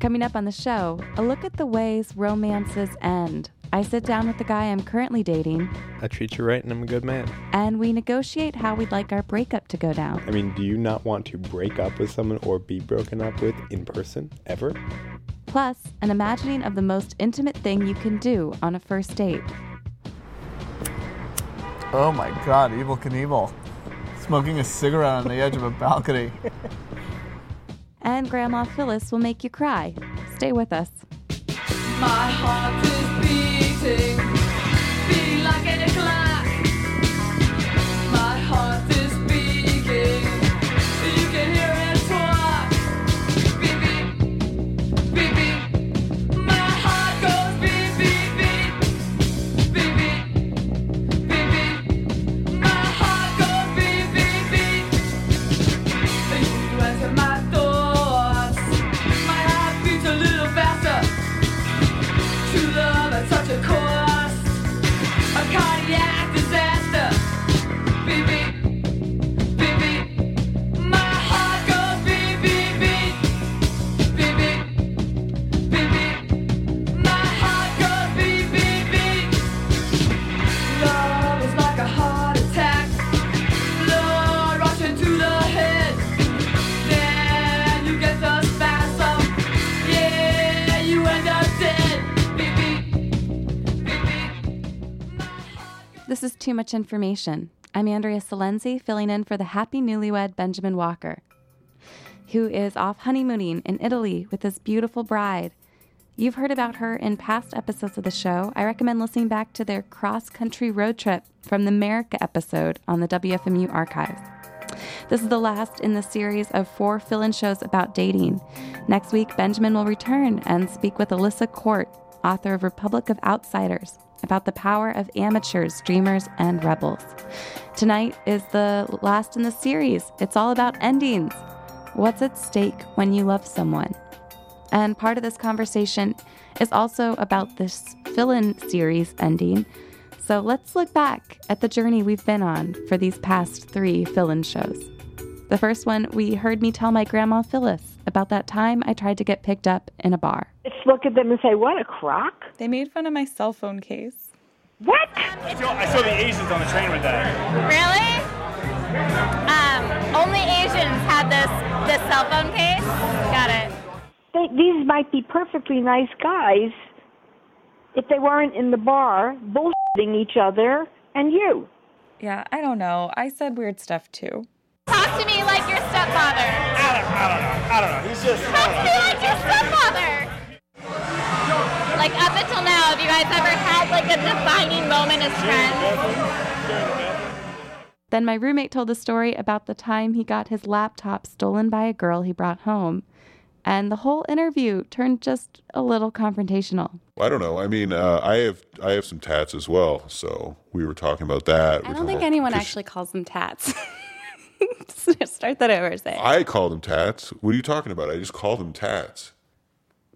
Coming up on the show, a look at the ways romances end. I sit down with the guy I'm currently dating, I treat you right and I'm a good man. and we negotiate how we'd like our breakup to go down. I mean, do you not want to break up with someone or be broken up with in person ever? Plus, an imagining of the most intimate thing you can do on a first date. Oh my god, Evel Knievel. Smoking a cigarette on the edge of a balcony. And Grandma Phyllis will make you cry. Stay with us. This is too much information. I'm Andrea Silenzi, filling in for the happy newlywed Benjamin Walker, who is off honeymooning in Italy with his beautiful bride. You've heard about her in past episodes of the show. I recommend listening back to their cross country road trip from the America episode on the WFMU archives. This is the last in the series of four fill in shows about dating. Next week, Benjamin will return and speak with Alissa Quart, author of Republic of Outsiders, about the power of amateurs, dreamers, and rebels. Tonight is the last in the series. It's all about endings. What's at stake when you love someone? And part of this conversation is also about this fill in series ending. So let's look back at the journey we've been on for these past three fill in shows. The first one, we heard me tell my grandma Phyllis about that time I tried to get picked up in a bar. Just look at them and say, "What a crock! They made fun of my cell phone case. What?" I saw, I saw the Asians on the train with that. Really? Um, only Asians had this this cell phone case. Got it. They, these might be perfectly nice guys if they weren't in the bar bullshitting each other and you. Yeah, I don't know. I said weird stuff too. Talk to me like your stepfather. I don't, I don't know. I don't know. He's just. Talk to me like your stepfather. Like up until now, have you guys ever had like a defining moment as friends? Then my roommate told a story about the time he got his laptop stolen by a girl he brought home. And the whole interview turned just a little confrontational. I don't know. I mean, uh, I have I have some tats as well, so we were talking about that. I don't think anyone actually calls them tats. Start that over, say. I call them tats. What are you talking about? I just call them tats.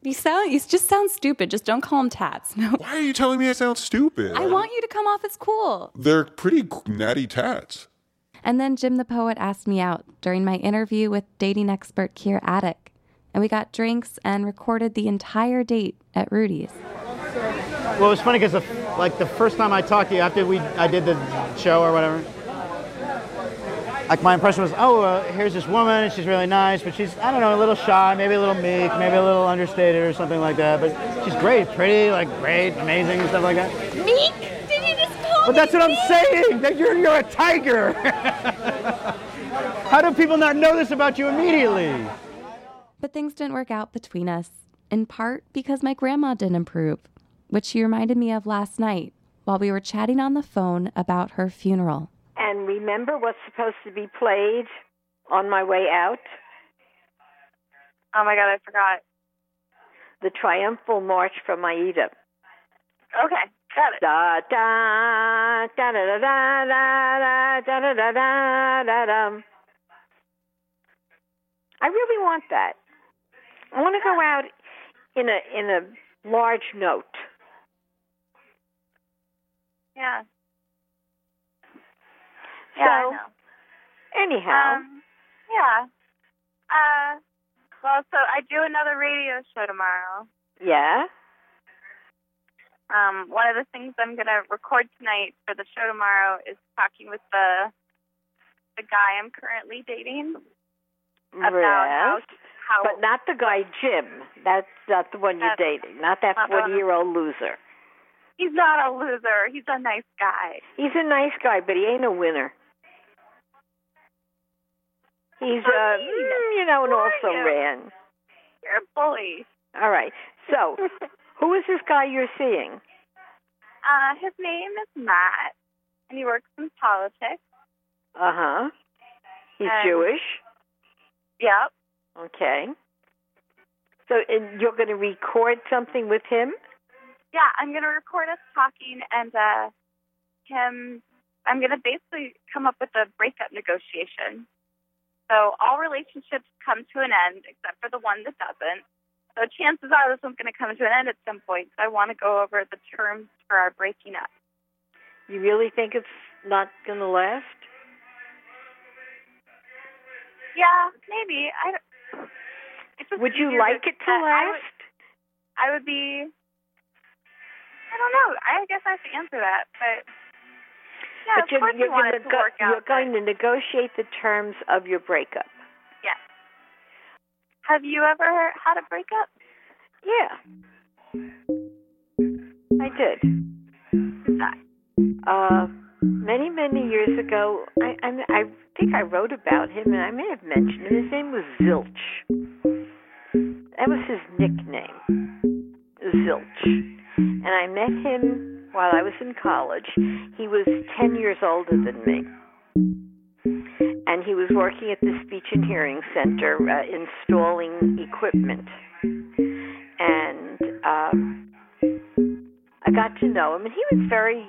You sound you just sound stupid. Just don't call them tats. No. Why are you telling me I sound stupid? I want you to come off as cool. They're pretty natty tats. And then Jim the Poet asked me out during my interview with dating expert Kier Attic. And we got drinks and recorded the entire date at Rudy's. Well, it was funny because like the first time I talked to you after we I did the show or whatever, like my impression was, oh, uh, here's this woman, and she's really nice, but she's I don't know, a little shy, maybe a little meek, maybe a little understated or something like that. But she's great, pretty, like great, amazing, and stuff like that. Meek? Did you just call But me that's what I'm saying. That you're you're a tiger. How do people not know this about you immediately? But things didn't work out between us, in part because my grandma didn't improve, which she reminded me of last night while we were chatting on the phone about her funeral. And remember what's supposed to be played on my way out? Oh my god, I forgot. The triumphal march from Aida. Okay, got it. Da da da da da da da da da da da da da. I really want that. I want to go out in a in a large note. Yeah. Yeah, I So, know. Anyhow, Um, yeah. Uh, Well, so I do another radio show tomorrow. Yeah. Um, one of the things I'm going to record tonight for the show tomorrow is talking with the the guy I'm currently dating about how how But not the guy Jim. That's not the one you're dating. Not that one. forty-year-old loser. he's not a loser. He's a nice guy. He's a nice guy, but he ain't a winner. He's uh, mm, you know, and also you? ran. You're a bully. All right. So, who is this guy you're seeing? Uh, his name is Matt, and he works in politics. Uh huh. He's Um, Jewish. Yep. Okay. So, and you're going to record something with him? Yeah, I'm going to record us talking and uh, him. I'm going to basically come up with a breakup negotiation. So all relationships come to an end except for the one that doesn't. So chances are this one's going to come to an end at some point. So I want to go over the terms for our breaking up. You really think it's not going to last? Yeah, maybe. I don't, it's just Would you like it to I would, last? I would be. I don't know. I guess I have to answer that, but yeah, but you're, you're going to work out. you're going to negotiate the terms of your breakup. Yes. Have you ever had a breakup? Yeah. I did. Uh, many, many years ago, I, I, I think I wrote about him, and I may have mentioned him. His name was Zilch. That was his nickname, Zilch. And I met him while I was in college. He was 10 years older than me. And he was working at the Speech and Hearing Center uh, installing equipment. And um, I got to know him, and he was very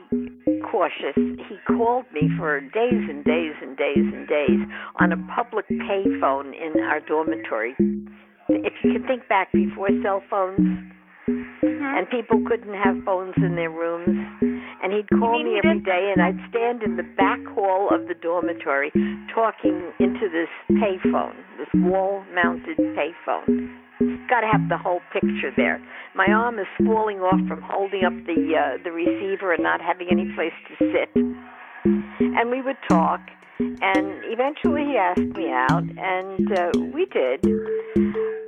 cautious. He called me for days and days and days and days on a public payphone in our dormitory. If you can think back before cell phones, and people couldn't have phones in their rooms, and he'd call me every day, and I'd stand in the back hall of the dormitory talking into this payphone, this wall-mounted payphone. Got to have the whole picture there. My arm is falling off from holding up the uh, the receiver and not having any place to sit. And we would talk, and eventually he asked me out, and uh, we did.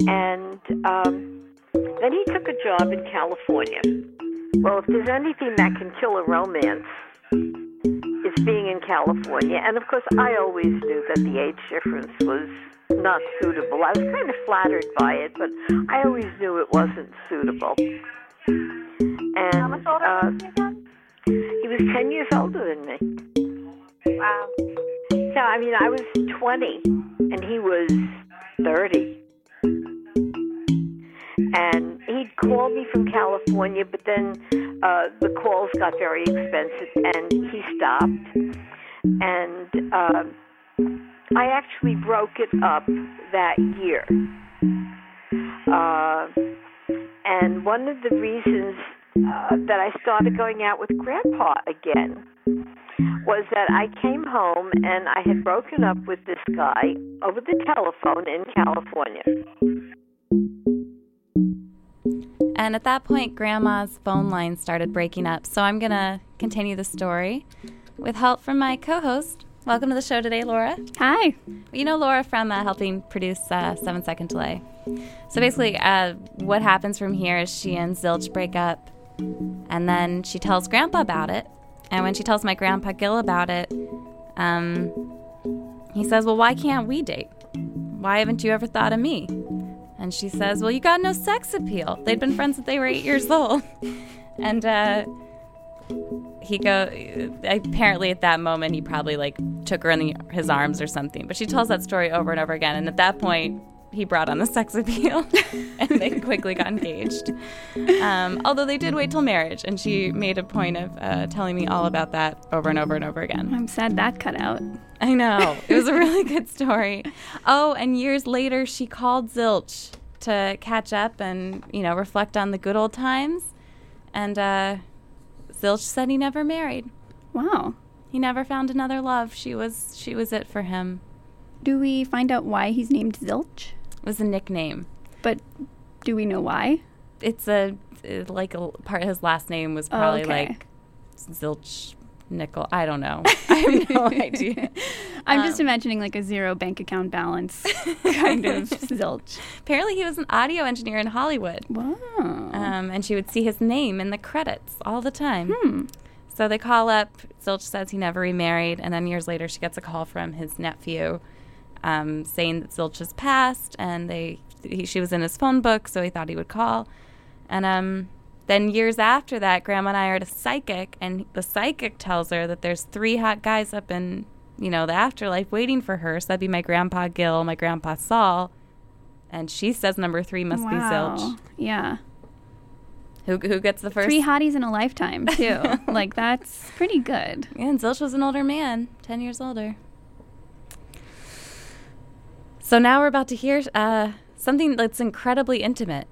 And um, then he took a job in California. Well, if there's anything that can kill a romance, it's being in California. And of course, I always knew that the age difference was not suitable. I was kind of flattered by it, but I always knew it wasn't suitable. And How much older uh, he he was 10 years older than me. Wow. So, I mean, I was 20 and he was 30. And he'd call me from California, but then uh, the calls got very expensive and he stopped. And uh, I actually broke it up that year. Uh, and one of the reasons uh, that I started going out with Grandpa again was that I came home and I had broken up with this guy over the telephone in California. And at that point, Grandma's phone line started breaking up. So I'm going to continue the story with help from my co host. Welcome to the show today, Laura. Hi. You know Laura from uh, helping produce uh, Seven Second Delay. So basically, uh, what happens from here is she and Zilch break up, and then she tells Grandpa about it. And when she tells my grandpa Gil about it, um, he says, Well, why can't we date? Why haven't you ever thought of me? And she says, Well, you got no sex appeal. They'd been friends since they were eight years old. and uh, he go apparently at that moment he probably like took her in the, his arms or something. But she tells that story over and over again. And at that point, he brought on the sex appeal, and they quickly got engaged. Um, although they did wait till marriage, and she made a point of uh, telling me all about that over and over and over again. I'm sad that cut out. I know. It was a really good story. Oh, and years later, she called Zilch to catch up and, you know, reflect on the good old times. And uh, Zilch said he never married. Wow. He never found another love. She was she was it for him. Do we find out why he's named Zilch? Was a nickname. But do we know why? It's a uh, like a part his last name was Oh, probably okay. like Zilch Nickel. I don't know. I have no idea. I'm just Um, imagining like a zero bank account balance kind of zilch. Apparently, he was an audio engineer in Hollywood. Wow. Um, and she would see his name in the credits all the time. Hmm. So they call up. Zilch says he never remarried, and then years later, she gets a call from his nephew um, saying that Zilch has passed, and they he, she was in his phone book, so he thought he would call. And um, then years after that, Grandma and I are at a psychic, and the psychic tells her that there's three hot guys up in you know the afterlife waiting for her. So that'd be my grandpa Gil, my grandpa Saul, and she says number three must be Zilch. Yeah. Who, who gets the first? Three hotties in a lifetime too. like that's pretty good. Yeah, and Zilch was an older man, 10 years older. So now we're about to hear uh, something that's incredibly intimate.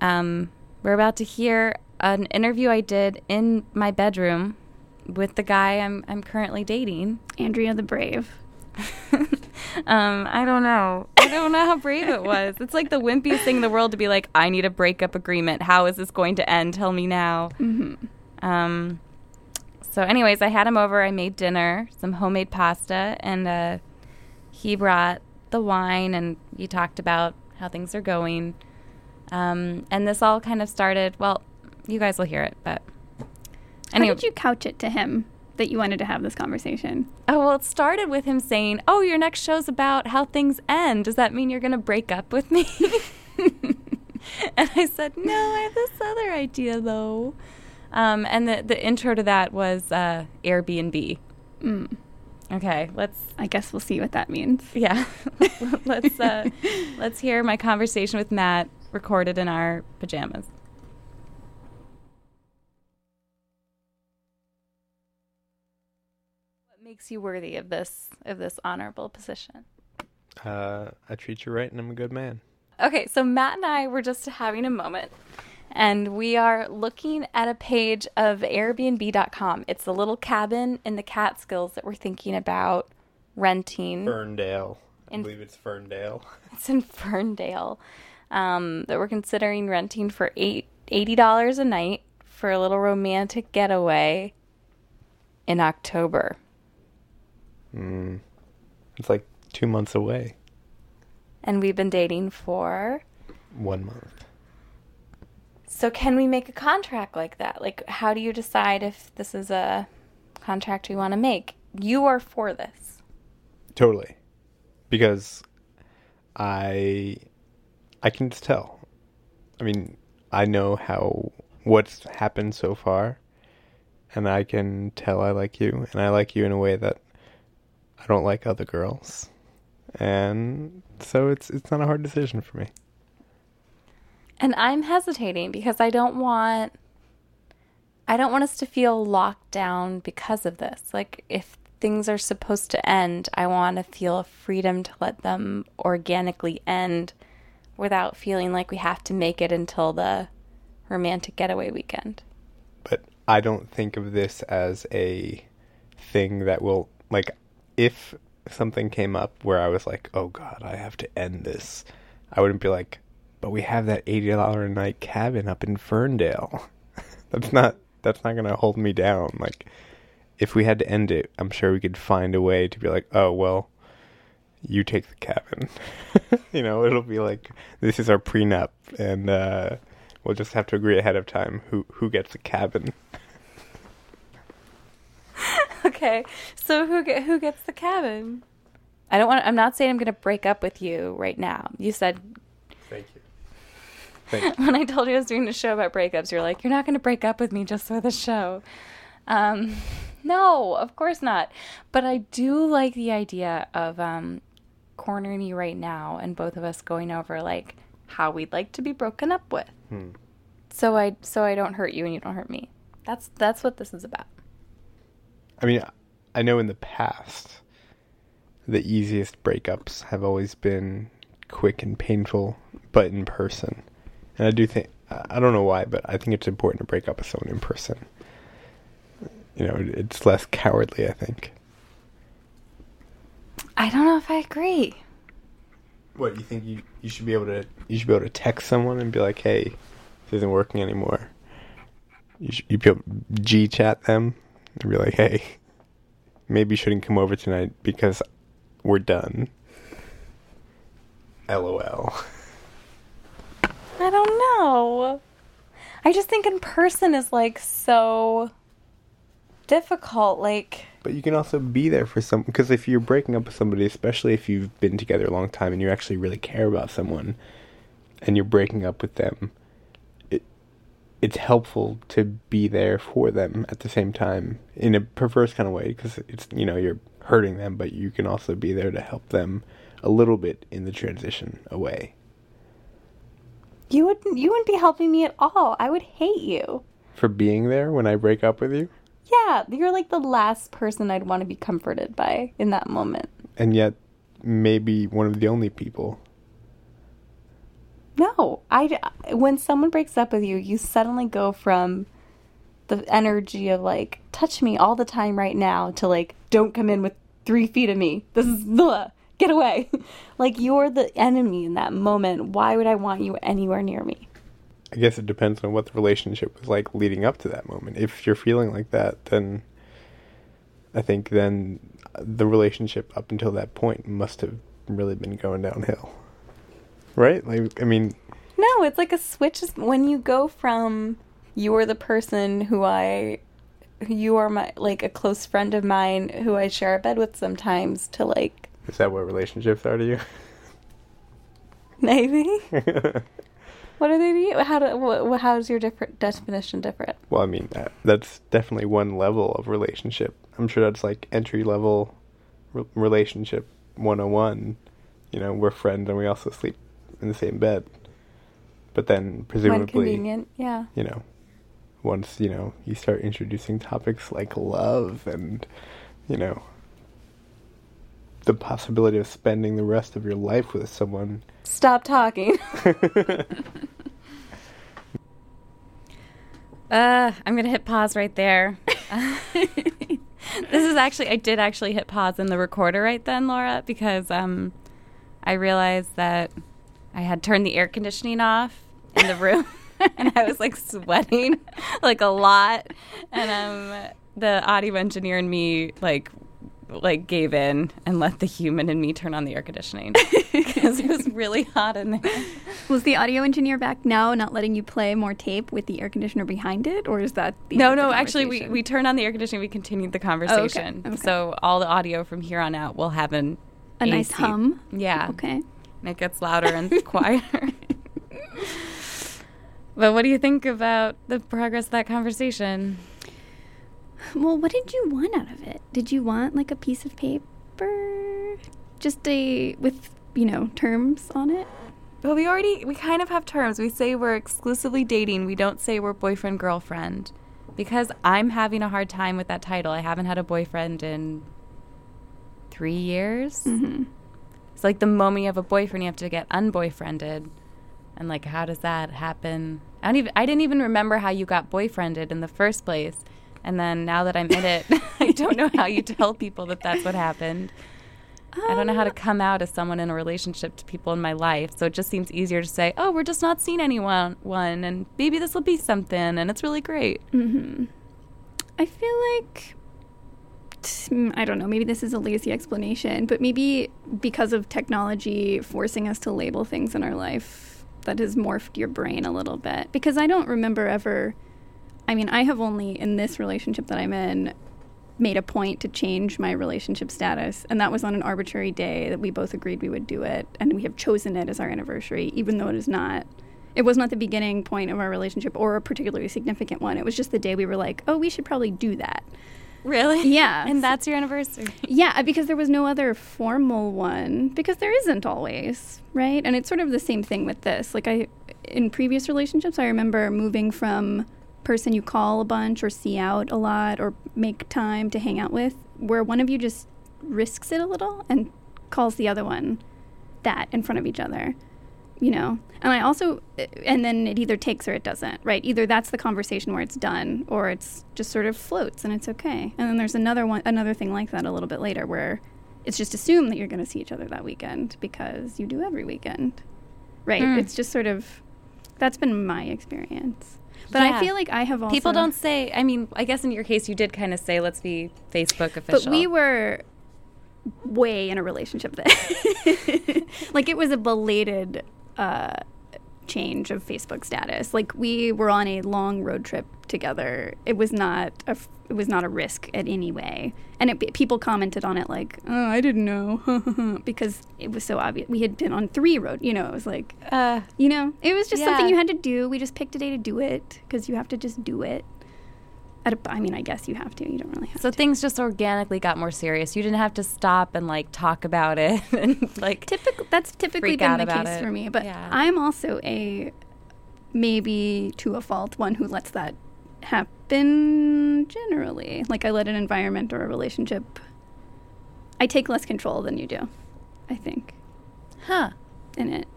Um, we're about to hear an interview I did in my bedroom with the guy I'm, I'm currently dating. Andrea the Brave. um, I don't know. I don't know how brave it was. It's like the wimpiest thing in the world to be like, I need a breakup agreement. How is this going to end? Tell me now. Mhm. Um, so, anyways, I had him over. I made dinner, some homemade pasta, and uh, he brought the wine, and you talked about how things are going. Um, and this all kind of started. Well, you guys will hear it, but How did you couch it to him that you wanted to have this conversation? Oh, well, it started with him saying, Oh, your next show's about how things end. Does that mean you're going to break up with me? and I said, No, I have this other idea, though. Um, and the, the intro to that was uh, Airbnb. Mm. Okay, let's. I guess we'll see what that means. Yeah, let's uh, let's hear my conversation with Matt recorded in our pajamas. What makes you worthy of this of this honorable position? Uh, I treat you right, and I'm a good man. Okay, so Matt and I were just having a moment, and we are looking at a page of Airbnb.com. It's the little cabin in the Catskills that we're thinking about renting. Ferndale. I In- believe it's Ferndale. It's in Ferndale um, that we're considering renting for eighty dollars a night for a little romantic getaway in October. Mm. It's like two months away. And we've been dating for One month. So can we make a contract like that? Like how do you decide if this is a contract we want to make? You are for this. Totally. Because I I can just tell. I mean, I know how what's happened so far and I can tell I like you and I like you in a way that I don't like other girls. And so it's it's not a hard decision for me. And I'm hesitating because I don't want I don't want us to feel locked down because of this. Like if things are supposed to end, I want to feel a freedom to let them organically end without feeling like we have to make it until the romantic getaway weekend. but I don't think of this as a thing that will like if something came up where I was like, "Oh god, I have to end this." I wouldn't be like, "But we have that $80 a night cabin up in Ferndale." that's not that's not going to hold me down. Like if we had to end it, I'm sure we could find a way to be like, "Oh, well, you take the cabin." you know, it'll be like this is our prenup and uh we'll just have to agree ahead of time who who gets the cabin. okay. So who get, who gets the cabin? I don't want I'm not saying I'm going to break up with you right now. You said Thank you. Thank when I told you I was doing a show about breakups, you're like, "You're not going to break up with me just for the show." Um, no, of course not. But I do like the idea of um, cornering you right now, and both of us going over like how we'd like to be broken up with. Hmm. So I so I don't hurt you and you don't hurt me. That's that's what this is about. I mean, I know in the past the easiest breakups have always been quick and painful, but in person. And I do think I I don't know why, but I think it's important to break up with someone in person. You know, it's less cowardly, I think. I don't know if I agree. What you think you you should be able to you should be able to text someone and be like, hey, this isn't working anymore. You should you be able to G chat them and be like, hey, maybe you shouldn't come over tonight because we're done. LOL. I don't know. I just think in person is like so difficult. Like, But you can also be there for some because if you're breaking up with somebody, especially if you've been together a long time and you actually really care about someone, and you're breaking up with them, it it's helpful to be there for them at the same time in a perverse kind of way because it's you know you're hurting them, but you can also be there to help them a little bit in the transition away. You wouldn't you wouldn't be helping me at all. I would hate you. For being there when I break up with you, Yeah, you're like the last person I'd want to be comforted by in that moment. and yet maybe one of the only people. No, I when someone breaks up with you, you suddenly go from the energy of like touch me all the time right now to like don't come in with three feet of me. This is ugh, get away. like you're the enemy in that moment. Why would I want you anywhere near me? I guess it depends on what the relationship was like leading up to that moment. If you're feeling like that, then I think then the relationship up until that point must have really been going downhill. Right? Like I mean, No, it's like a switch when you go from you're the person who I you are my like a close friend of mine who I share a bed with sometimes to like is that what relationships are to you? maybe what are they to you? How do wh- wh- how's your different definition different? well, I mean, uh, that's definitely one level of relationship. I'm sure that's like entry level re- relationship 101. You know, we're friends and we also sleep in the same bed. But then presumably convenient, yeah. you know, once, you know, you start introducing topics like love and, you know, the possibility of spending the rest of your life with someone. Stop talking. Uh, I'm gonna hit pause right there. this is actually I did actually hit pause in the recorder right then, Laura, because um, I realized that I had turned the air conditioning off in the room, and I was like sweating like a lot, and um, the audio engineer and me like like gave in and let the human in me turn on the air conditioning because it was really hot in there. Was the audio engineer back now not letting you play more tape with the air conditioner behind it, or is that the no, no. Actually, we, we turned on the air conditioning. We continued the oh, conversation. okay. So all the audio from here on out will have an A nice hum? Yeah. Okay. And it gets louder and quieter. but what do you think about the progress of that conversation? Well, what did you want out of it? Did you want like a piece of paper, just a with you know terms on it? Well, we already we kind of have terms. We say we're exclusively dating. We don't say we're boyfriend girlfriend because I'm having a hard time with that title. I haven't had a boyfriend in three years. Mm-hmm. It's like the moment you have a boyfriend, you have to get unboyfriended, and like, how does that happen? I don't even. I didn't even remember how you got boyfriended in the first place, and then now that I'm in it, I don't know how you tell people that that's what happened. I don't know how to come out as someone in a relationship to people in my life, so it just seems easier to say, "Oh, we're just not seeing anyone, one, and maybe this will be something, and it's really great." Mm-hmm. I feel like mm, I don't know. Maybe this is a lazy explanation, but maybe because of technology forcing us to label things in our life, that has morphed your brain a little bit. Because I don't remember ever. I mean, I have only in this relationship that I'm in made a point to change my relationship status, and that was on an arbitrary day that we both agreed we would do it, and we have chosen it as our anniversary, even though it is not. It was not the beginning point of our relationship or a particularly significant one. It was just the day we were like, oh, we should probably do that. Really? Yeah. And that's your anniversary. Yeah, because there was no other formal one because there isn't always, right? And it's sort of the same thing with this. Like I in previous relationships, I remember moving from person you call a bunch or see out a lot or make time to hang out with where one of you just risks it a little and calls the other one that in front of each other. You know, and I also, and then it either takes or it doesn't, right? Either that's the conversation where it's done, or it's just sort of floats and it's okay. And then there's another one, another thing like that a little bit later where it's just assumed that you're going to see each other that weekend because you do every weekend. Right? Hmm. It's just sort of that's been my experience. But I feel like I have also People don't say. I mean, I guess in your case, you did kind of say, "Let's be Facebook official." But we were way in a relationship then. like it was a belated uh, change of Facebook status. Like we were on a long road trip together. It was not a f- it was not a risk in any way. And it, people commented on it like, "Oh, I didn't know," because it was so obvious. We had been on three road. You know, it was like, uh, you know, it was just something you had to do. We just picked a day to do it because you have to just do it. At a, I mean, I guess you have to. You don't really have so things just organically got more serious. You didn't have to stop and like talk about it and like typical. That's typically been the case it. for me. But Yeah. I'm also a maybe to a fault one who lets that happen generally. Like I let an environment or a relationship. I take less control than you do. I think. Huh. In it.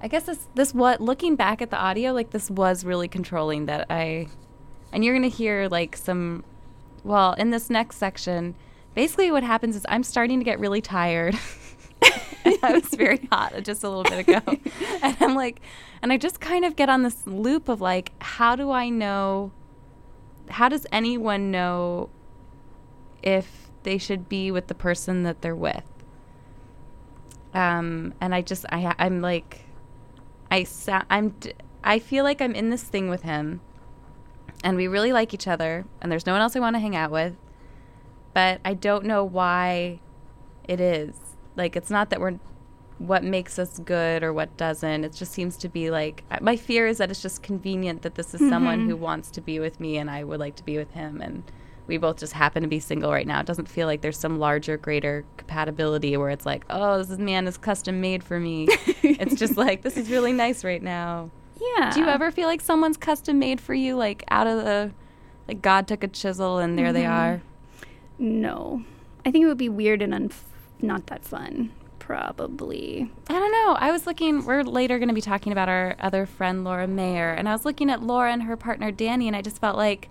I guess this this what looking back at the audio, like this was really controlling that I and you're gonna hear like some well, in this next section, basically what happens is I'm starting to get really tired. I was very hot just a little bit ago. and I'm like and I just kind of get on this loop of like, how do I know how does anyone know if they should be with the person that they're with? Um, and I just I I'm like I sa- I'm d- I feel like I'm in this thing with him, and we really like each other, and there's no one else I want to hang out with, but I don't know why it is. Like it's not that we're what makes us good or what doesn't. It just seems to be like my fear is that it's just convenient that this is someone Mhm. who wants to be with me and I would like to be with him and we both just happen to be single right now. It doesn't feel like there's some larger, greater compatibility where it's like, oh, this man is custom made for me. it's just like, this is really nice right now. Yeah. Do you ever feel like someone's custom made for you, like out of the, like God took a chisel and there they Mhm. are? No. I think it would be weird and unf- not that fun. Probably. I don't know. I was looking, we're later going to be talking about our other friend, Laura Mayer, and I was looking at Laura and her partner, Danny, and I just felt like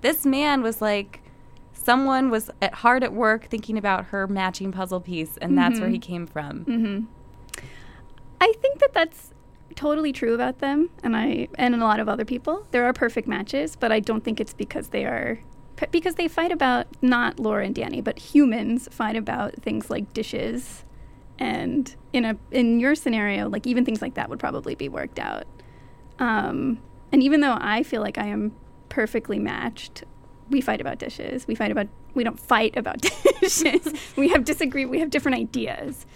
this man was like, someone was at, hard at work thinking about her matching puzzle piece, and that's where he came from. Mm-hmm. I think that that's totally true about them, and I and a lot of other people. There are perfect matches, but I don't think it's because they are p- because they fight about not Laura and Danny, but humans fight about things like dishes, and in a in your scenario, like even things like that would probably be worked out. Um, and even though I feel like I am perfectly matched, we fight about dishes. We fight about we don't fight about dishes. we have disagree. We have different ideas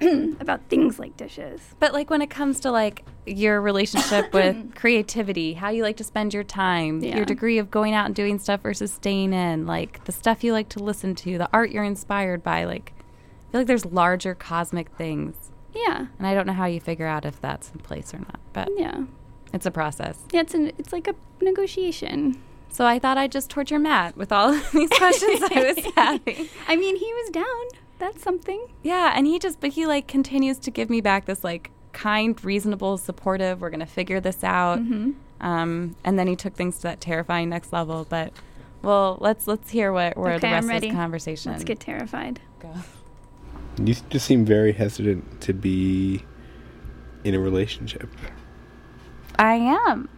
about things like dishes. But like when it comes to like your relationship with creativity, how you like to spend your time, Yeah. your degree of going out and doing stuff versus staying in, like the stuff you like to listen to, the art you're inspired by, like I feel like there's larger cosmic things. Yeah. And I don't know how you figure out if that's in place or not, but Yeah. it's a process. Yeah, it's an it's like a negotiation. So I thought I'd just torture Matt with all of these questions I was having. I mean, he was down. That's something. Yeah, and he just but he like continues to give me back this like kind, reasonable, supportive. We're gonna figure this out. Mhm. Um, and then he took things to that terrifying next level. But well, let's let's hear what where okay, the rest I'm ready. of this conversation. Let's get terrified. Go. You just seem very hesitant to be in a relationship, I am.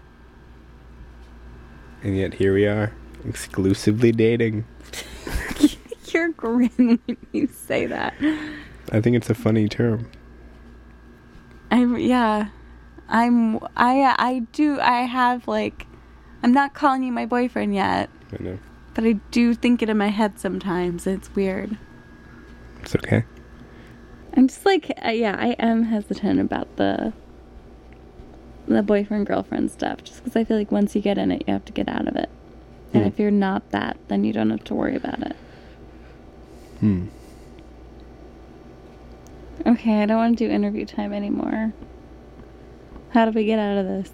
and yet here we are, exclusively dating. You're grin when you say that. I think it's a funny term. I'm yeah. I'm I I do I have like I'm not calling you my boyfriend yet, I know but I do think it in my head sometimes. It's weird. it's okay. I'm just like uh, yeah, I am hesitant about the the boyfriend girlfriend stuff just because I feel like once you get in it, you have to get out of it. And Hmm. if you're not that, then you don't have to worry about it. Hmm. Okay, I don't want to do interview time anymore. How do we get out of this?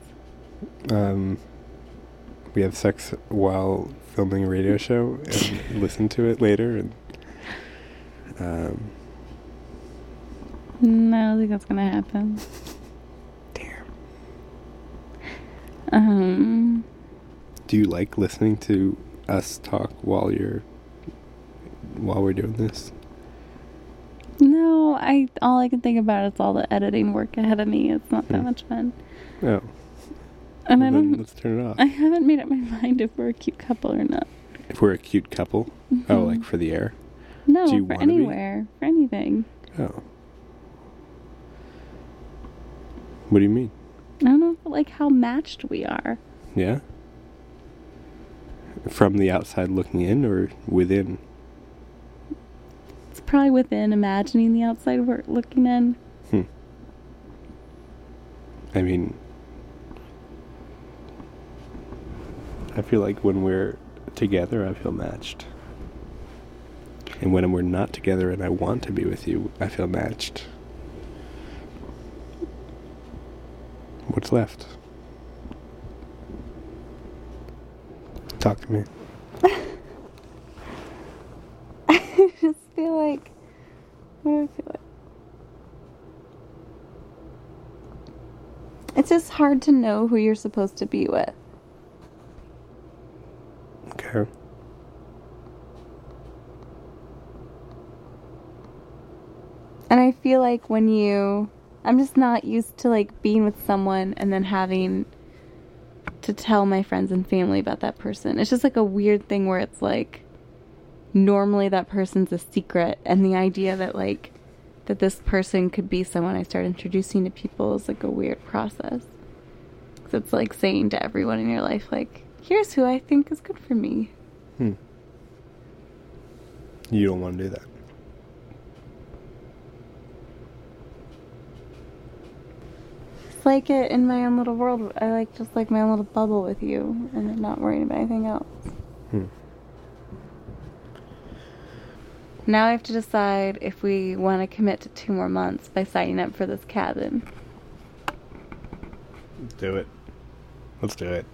Um, we have sex while filming a radio show and listen to it later, and um, No, I don't think that's gonna happen. Damn. Um, do you like listening to us talk while you're while we're doing this? No, I all I can think about is all the editing work ahead of me. It's not that much fun. Oh. And I Well, then don't. Let's turn it off. I haven't made up my mind if we're a cute couple or not. If we're a cute couple. Oh, Mhm. like for the air. No, for wanna be? anywhere, for anything. Oh. What do you mean? I don't know, like how matched we are. Yeah. From the outside looking in or within? It's probably within imagining the outside work looking in. Hmm. I mean, I feel like when we're together, I feel matched. And when we're not together and I want to be with you, I feel matched. What's left? Talk to me. I just feel like. What do I feel like? It's just hard to know who you're supposed to be with. Okay. And I feel like when you. I'm just not used to like being with someone and then having to tell my friends and family about that person. It's just like a weird thing where it's like normally that person's a secret and the idea that like that this person could be someone I start introducing to people is like a weird process. 'Cause it's like saying to everyone in your life like here's who I think is good for me. Hmm. You don't want to do that. It's like it in my own little world. I like just like my own little bubble with you and I'm not worrying about anything else. Hmm. Now I have to decide if we want to commit to two more months by signing up for this cabin. Do it. Let's do it.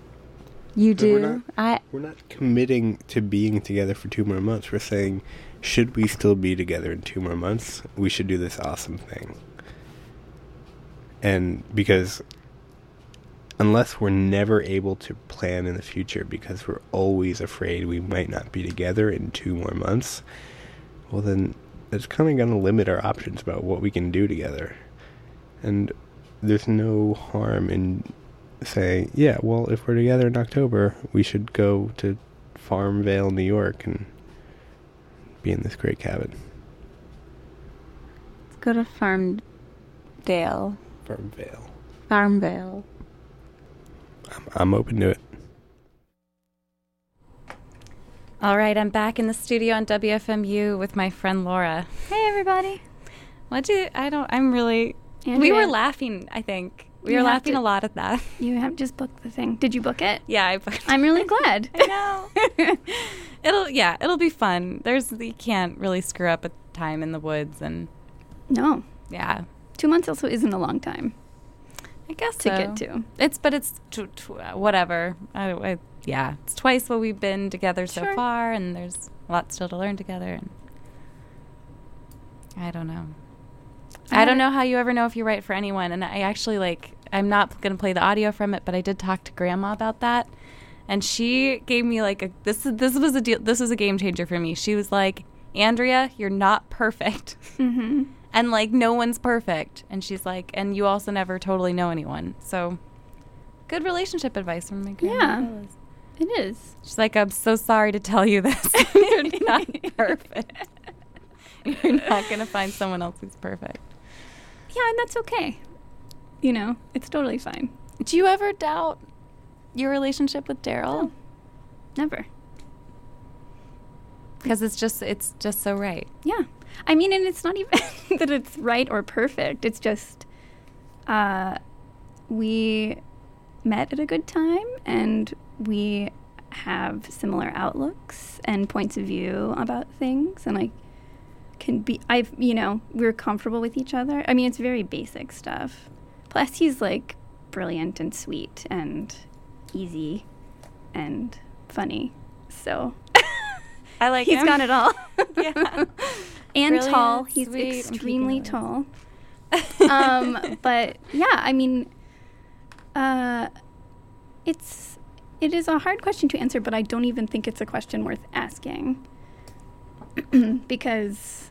You But we're do? not- I We're not committing to being together for two more months. We're saying, should we still be together in two more months? We should do this awesome thing. And because unless we're never able to plan in the future because we're always afraid we might not be together in two more months, well, then it's kind of going to limit our options about what we can do together. And there's no harm in saying, yeah, well, if we're together in October, we should go to Farmvale, New York, and be in this great cabin. let's go to Farmdale. Farmvale. Farmvale. I'm, I'm open to it. All right, I'm back in the studio on WFMU with my friend Laura. Hey, everybody. What do I don't? I'm really. We were laughing. I think we were laughing to- a lot at that. You have just booked the thing. Did you book it? Yeah, I booked. I'm really glad. I know. it'll yeah, it'll be fun. There's you can't really screw up a time in the woods and No. yeah. Two months also isn't a long time. I guess to so. get to. It's but it's tw- tw- uh, whatever. I, I, yeah, it's twice what we've been together so far, and there's a lot still to learn together. And I don't know. I don't know how you ever know if you're right for anyone. And I actually like. I'm not gonna play the audio from it, but I did talk to Grandma about that, and she gave me like a this. This was a deal. This was a game changer for me. She was like, Andrea, you're not perfect. Mm-hmm. and like no one's perfect and she's like and you also never totally know anyone so good relationship advice from my grandma Yeah. It is. she's like i'm so sorry to tell you this you're not perfect you're not gonna find someone else who's perfect Yeah, and that's okay. You know, it's totally fine. do you ever doubt your relationship with daryl Never. because it's just it's just so right Yeah. I mean, and it's not even that it's right or perfect. It's just uh, we met at a good time and we have similar outlooks and points of view about things. And I can be, I've, you know, we're comfortable with each other. I mean, it's very basic stuff. Plus, he's like brilliant and sweet and easy and funny. So i like he's him. got it all. yeah and Brilliant, tall. He's sweet, extremely tall. um, but yeah, I mean, uh, it's it is a hard question to answer, but I don't even think it's a question worth asking because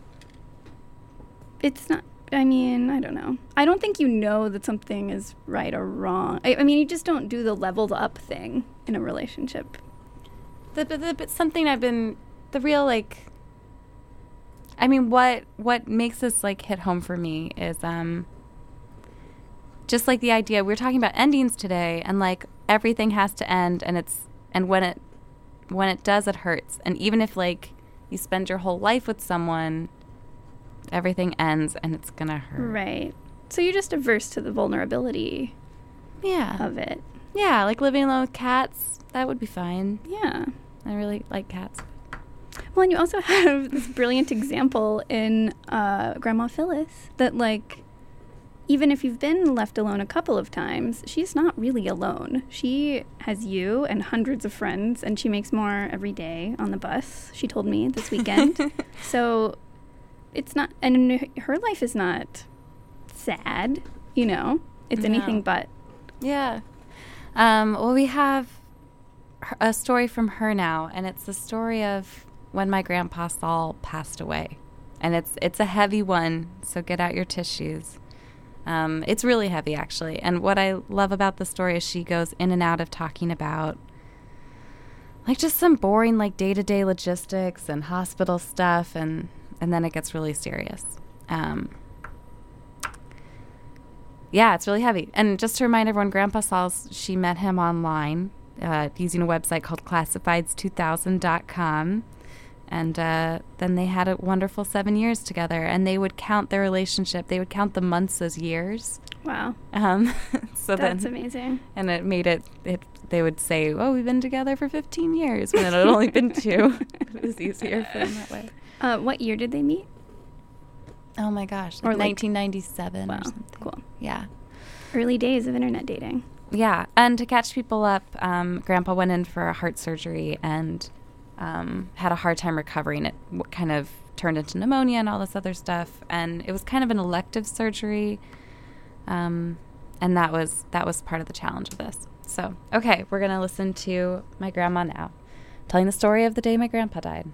it's not. I mean, I don't know. I don't think you know that something is right or wrong. I, I mean, you just don't do the leveled up thing in a relationship. The, but, the, but something I've been the real like. I mean, what what makes this like hit home for me is um. Just like the idea we were talking about endings today, and like everything has to end, and it's and when it when it does, it hurts, and even if like you spend your whole life with someone, everything ends, and it's gonna hurt. Right. So you're just averse to the vulnerability. Yeah. Of it. Yeah, like living alone with cats, that would be fine. Yeah. I really like cats. Well, and you also have this brilliant example in uh, Grandma Phyllis that, like, even if you've been left alone a couple of times, she's not really alone. She has you and hundreds of friends, and she makes more every day on the bus, she told me this weekend. so it's not, and her life is not sad, you know? It's No. anything but. Yeah. Um, well, we have a story from her now, and it's the story of when my grandpa Saul passed away, and it's it's a heavy one. So get out your tissues. Um, it's really heavy, actually. And what I love about the story is she goes in and out of talking about like just some boring like day to day logistics and hospital stuff, and and then it gets really serious. Um, yeah, it's really heavy. And just to remind everyone, Grandpa Saul's, she met him online uh, using a website called classifieds2000.com. And uh, then they had a wonderful seven years together. And they would count their relationship, they would count the months as years. Wow. Um, so That's then, amazing. And it made it, it, they would say, oh, we've been together for 15 years when it had only been two. it was easier for them that way. Uh, what year did they meet? Oh my gosh, Or like like- 1997 Wow, or something. cool. Yeah. Early days of internet dating. Yeah, and to catch people up, um, Grandpa went in for a heart surgery and um, had a hard time recovering. It kind of turned into pneumonia and all this other stuff, and it was kind of an elective surgery, um, and that was that was part of the challenge of this. So, okay, we're gonna listen to my grandma now, telling the story of the day my grandpa died.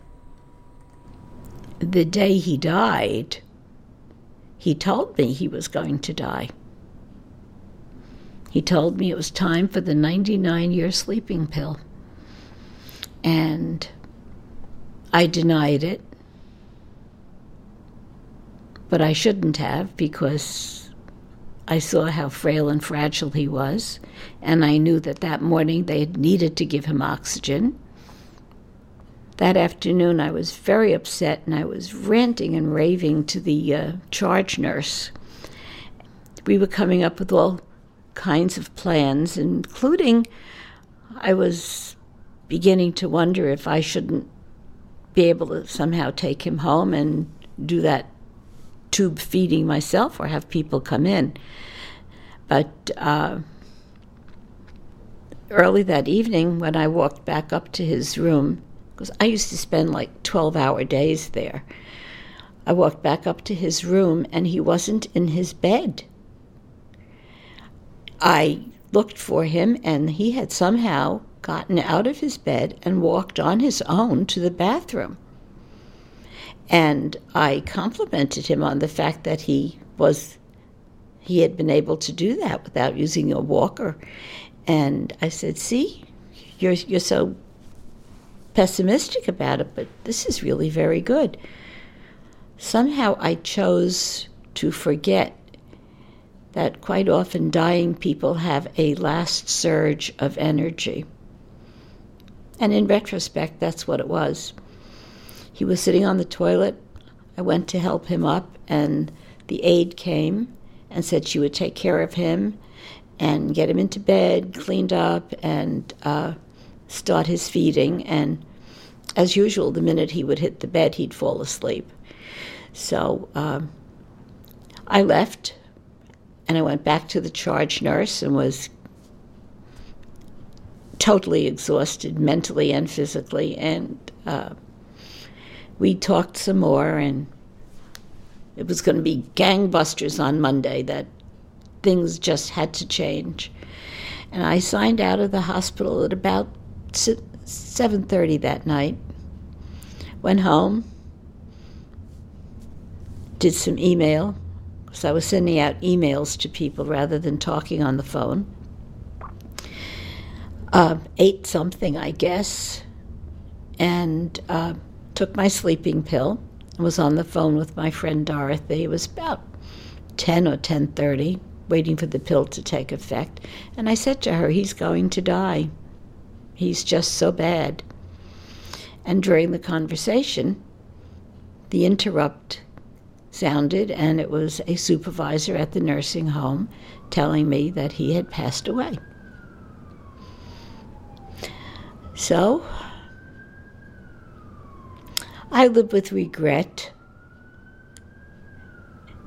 the day he died, he told me he was going to die. He told me it was time for the 99 year sleeping pill. And I denied it. But I shouldn't have because I saw how frail and fragile he was. And I knew that that morning they had needed to give him oxygen. That afternoon, I was very upset and I was ranting and raving to the uh, charge nurse. We were coming up with all kinds of plans, including I was beginning to wonder if I shouldn't be able to somehow take him home and do that tube feeding myself or have people come in. But uh, early that evening, when I walked back up to his room, because I used to spend like 12 hour days there, I walked back up to his room and he wasn't in his bed. I looked for him and he had somehow gotten out of his bed and walked on his own to the bathroom. And I complimented him on the fact that he was he had been able to do that without using a walker. And I said, "See, you're you're so pessimistic about it, but this is really very good." Somehow I chose to forget that quite often dying people have a last surge of energy. And in retrospect, that's what it was. He was sitting on the toilet. I went to help him up, and the aide came and said she would take care of him and get him into bed, cleaned up, and uh, start his feeding. And as usual, the minute he would hit the bed, he'd fall asleep. So um, I left and I went back to the charge nurse and was totally exhausted mentally and physically. And uh, we talked some more, and it was going to be gangbusters on Monday. That things just had to change. And I signed out of the hospital at about seven thirty that night. Went home. did some email. So I was sending out emails to people rather than talking on the phone. Uh, ate something, I guess, and uh, took my sleeping pill. I was on the phone with my friend Dorothy. It was about 10 or 10:30, waiting for the pill to take effect, and I said to her, "He's going to die. He's just so bad." And during the conversation, the interrupt sounded, and it was a supervisor at the nursing home telling me that he had passed away. So, I live with regret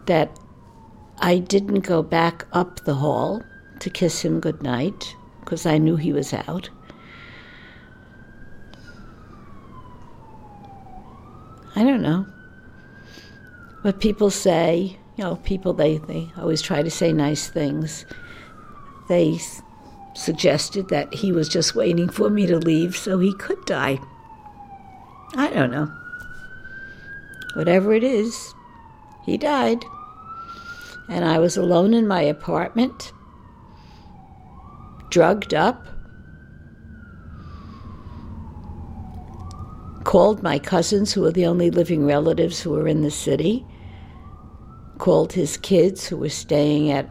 that I didn't go back up the hall to kiss him goodnight because I knew he was out. I don't know. But people say, you know, people, they, they always try to say nice things. They suggested that he was just waiting for me to leave so he could die. I don't know. Whatever it is, he died. And I was alone in my apartment, drugged up. Called my cousins, who were the only living relatives who were in the city. Called his kids, who were staying at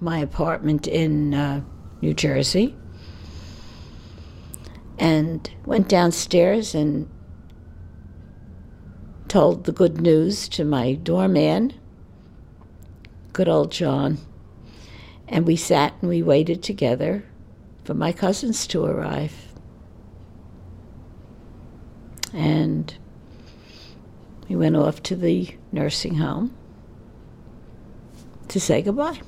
my apartment in uh, New Jersey. And went downstairs and told the good news to my doorman, good old John. And we sat and we waited together for my cousins to arrive. And we went off to the nursing home to say goodbye.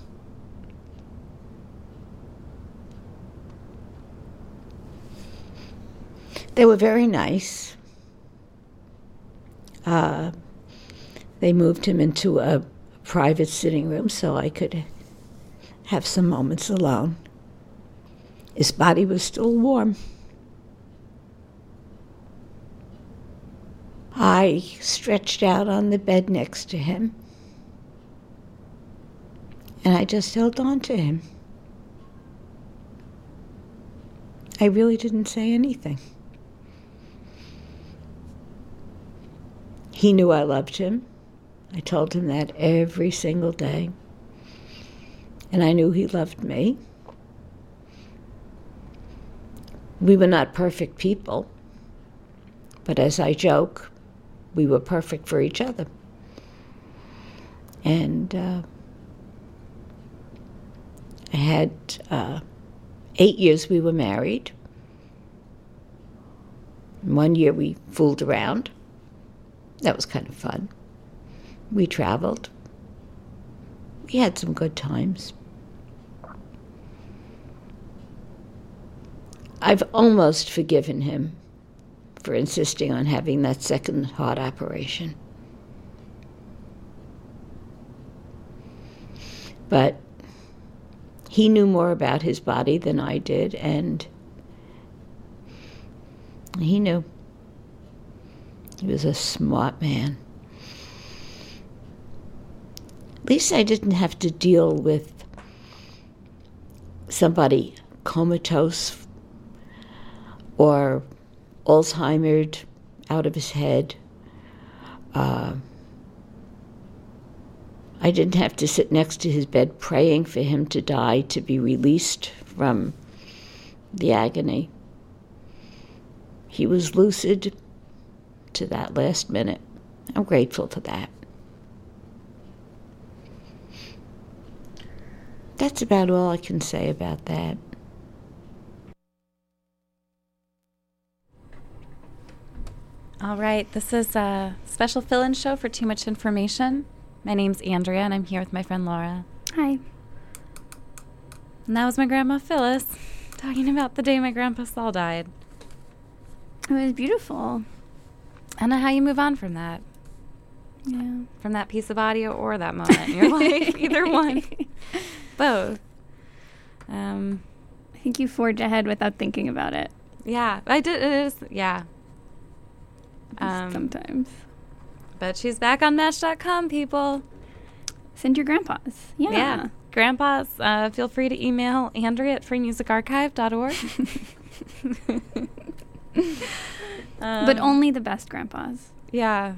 They were very nice. Uh, they moved him into a private sitting room so I could have some moments alone. His body was still warm. I stretched out on the bed next to him and I just held on to him. I really didn't say anything. He knew I loved him. I told him that every single day. And I knew he loved me. We were not perfect people, but as I joke, we were perfect for each other. And uh, I had uh, eight years we were married. One year we fooled around. That was kind of fun. We traveled. We had some good times. I've almost forgiven him for insisting on having that second heart operation. But he knew more about his body than I did, and he knew. He was a smart man. At least I didn't have to deal with somebody comatose or Alzheimer's out of his head. Uh, I didn't have to sit next to his bed praying for him to die to be released from the agony. He was lucid to that last minute. I'm grateful for that. That's about all I can say about that. All right, this is a special fill in show for Too Much Information. My name's Andrea, and I'm here with my friend Laura. Hi. And that was my grandma Phyllis talking about the day my grandpa Saul died. It was beautiful. I don't know how you move on from that. Yeah. From that piece of audio or that moment in your life, either one. Both. Um, I think you forge ahead without thinking about it. yeah, I did. It is, yeah. Um, Sometimes. But she's back on Match.com, people. Send your grandpas. Yeah. Grandpas, uh, feel free to email Andrea at freemusicarchive.org. but Um, only the best grandpas. Yeah.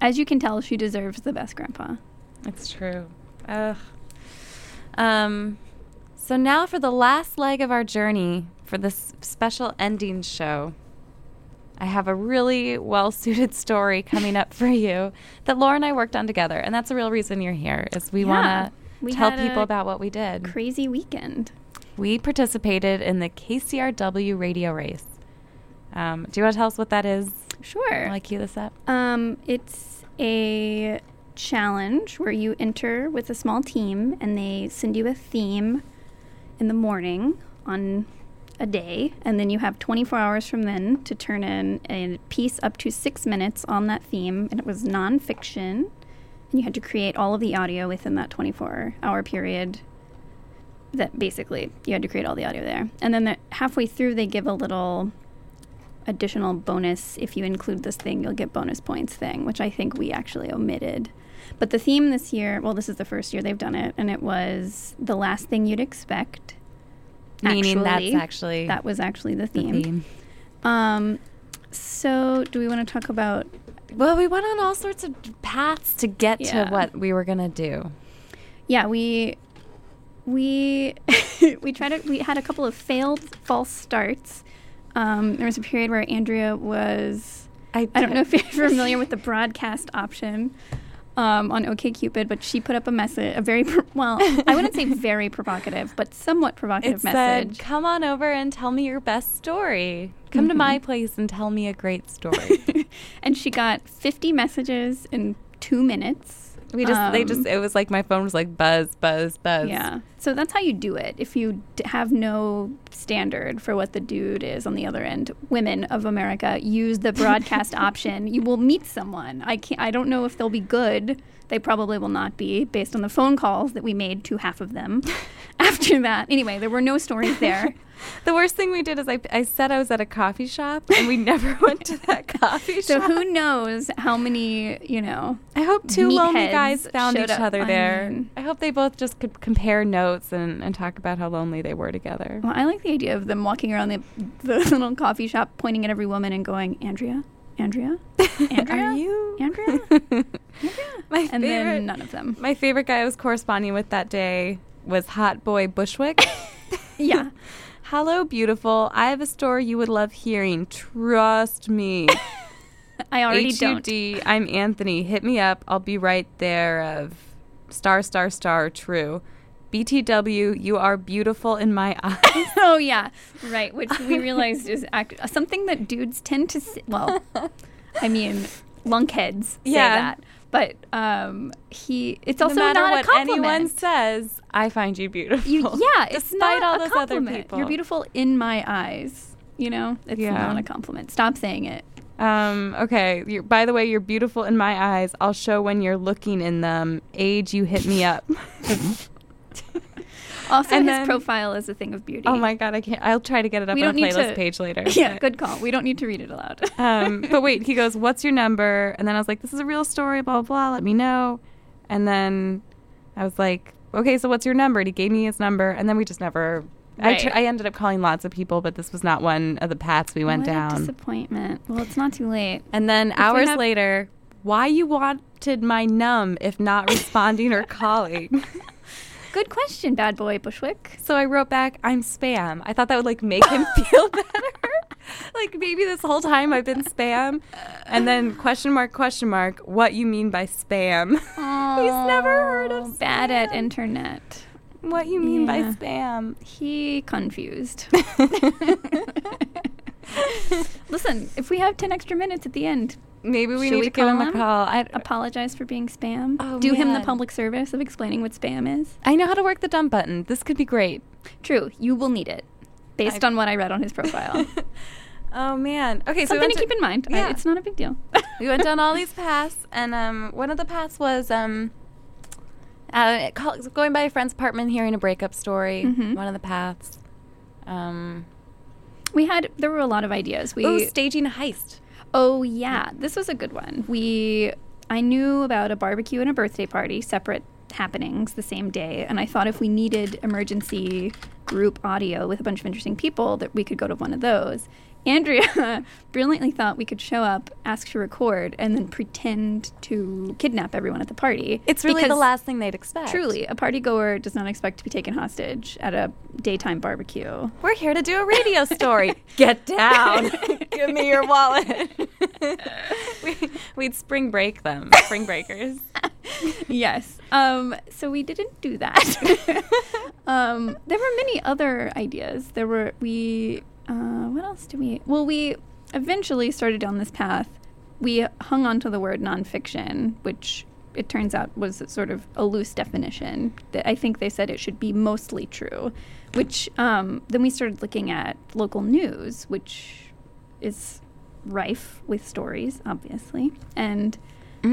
As you can tell, she deserves the best grandpa. It's true. Ugh. Um, so now for the last leg of our journey for this special ending show, I have a really well-suited story coming up for you that Laura and I worked on together, and that's the real reason you're here. Is we Yeah. want to tell people about what we did. Crazy weekend. We participated in the KCRW radio race. Um, do you want to tell us what that is? Sure. Will I cue this up? Um, it's a challenge where you enter with a small team and they send you a theme in the morning on a day, and then you have 24 hours from then to turn in a piece up to six minutes on that theme, and it was nonfiction. And you had to create all of the audio within that 24 hour period. That basically you had to create all the audio there, and then the, halfway through they give a little additional bonus if you include this thing you'll get bonus points thing which i think we actually omitted but the theme this year well this is the first year they've done it and it was the last thing you'd expect Meaning that's actually that was actually the the theme, theme. um so do we want to talk about Well, we went on all sorts of paths to get Yeah. to what we were gonna do. yeah we we we tried to we had a couple of failed false starts um, there was a period where andrea was I, I don't know if you're familiar with the broadcast option um, on OKCupid, but she put up a message, a very pro- well, I wouldn't say very provocative, but somewhat provocative It message. said, "Come on over and tell me your best story. Come to my place and tell me a great story." and she got 50 messages in two minutes. We just, they Um, just, it was like my phone was like buzz, buzz, buzz. Yeah. So that's how you do it. If you d- have no standard for what the dude is on the other end, women of America use the broadcast option. You will meet someone. I can't. I don't know if they'll be good. They probably will not be, based on the phone calls that we made to half of them. After that, anyway, there were no stories there. The worst thing we did is I, I said I was at a coffee shop and we never went to that coffee So shop. So who knows how many you know? I hope two lonely guys found each other there. mean- I hope they both just could compare notes and, and talk about how lonely they were together. Well, I like the idea of them walking around the, the little coffee shop, pointing at every woman and going, "Andrea, Andrea, Andrea, Are you? Andrea." My and favorite, then none of them. my favorite guy I was corresponding with that day was Hot Boy Bushwick. Yeah. Hello, beautiful. I have a story you would love hearing. Trust me. I already don't. HUD, I'm Anthony. Hit me up. I'll be right there. Of star, star, star. True. BTW, you are beautiful in my eyes. oh yeah, right. Which we realized is act- something that dudes tend to. Say, well, I mean, lunkheads say Yeah. that, but um, he. It's no also matter not what a compliment. anyone says, I find you beautiful. You, yeah, it's despite not all a those other compliment. people. You're beautiful in my eyes. You know, it's Yeah. not a compliment. Stop saying it. Um, okay. You're, by the way, you're beautiful in my eyes. I'll show when you're looking in them. Age, you hit me up. Also, And his then- profile is a thing of beauty. oh my god, I can't. I'll try to get it up we on a playlist to page later. Yeah, but- good call. We don't need to read it aloud. um, but wait, he goes, "What's your number?" And then I was like, "This is a real story." Blah blah. blah let me know. And then I was like, "Okay, so what's your number?" And he gave me his number, and then we just never. I, tr- I ended up calling lots of people, but this was not one of the paths we went what A down. disappointment. Well, it's not too late. And then If hours have- later, why you wanted my num if not responding or calling? Good question, bad boy Bushwick. So I wrote back, I'm spam. I thought that would like make him feel better. like maybe this whole time I've been spam. And then question mark, question mark, what you mean by spam? He's never heard of bad at internet. What you mean by spam? He confused. Listen, if we have 10 extra minutes at the end, Maybe we should need to give him a call. I, Apologize for being spam. Oh, Do him the public service of explaining what spam is. I know how to work the dump button. This could be great. True, you will need it based I- on what I read on his profile. Oh man. Okay, so we Something to keep in mind. I- Yeah. it's not a big deal. we went down all these paths, and um, one of the paths was um, uh, call, going by a friend's apartment, hearing a breakup story. Mhm. One of the paths. Um, we had there were a lot of ideas. We oh, staging a heist. Oh yeah, this was a good one. We I knew about a barbecue and a birthday party, separate happenings the same day, and I thought if we needed emergency group audio with a bunch of interesting people that we could go to one of those. Andrea brilliantly thought we could show up, ask to record, and then pretend to kidnap everyone at the party. It's really the last thing they'd expect. Truly, a party goer does not expect to be taken hostage at a daytime barbecue. We're here to do a radio story. Get down. Give me your wallet. we, we'd spring break them, spring breakers. yes. Um, so we didn't do that. um, there were many other ideas. There were we. Uh, what else do we? Well, we eventually started down this path. We hung on to the word nonfiction, which it turns out was sort of a loose definition. That I think they said it should be mostly true. Which um, then we started looking at local news, which is rife with stories, obviously, and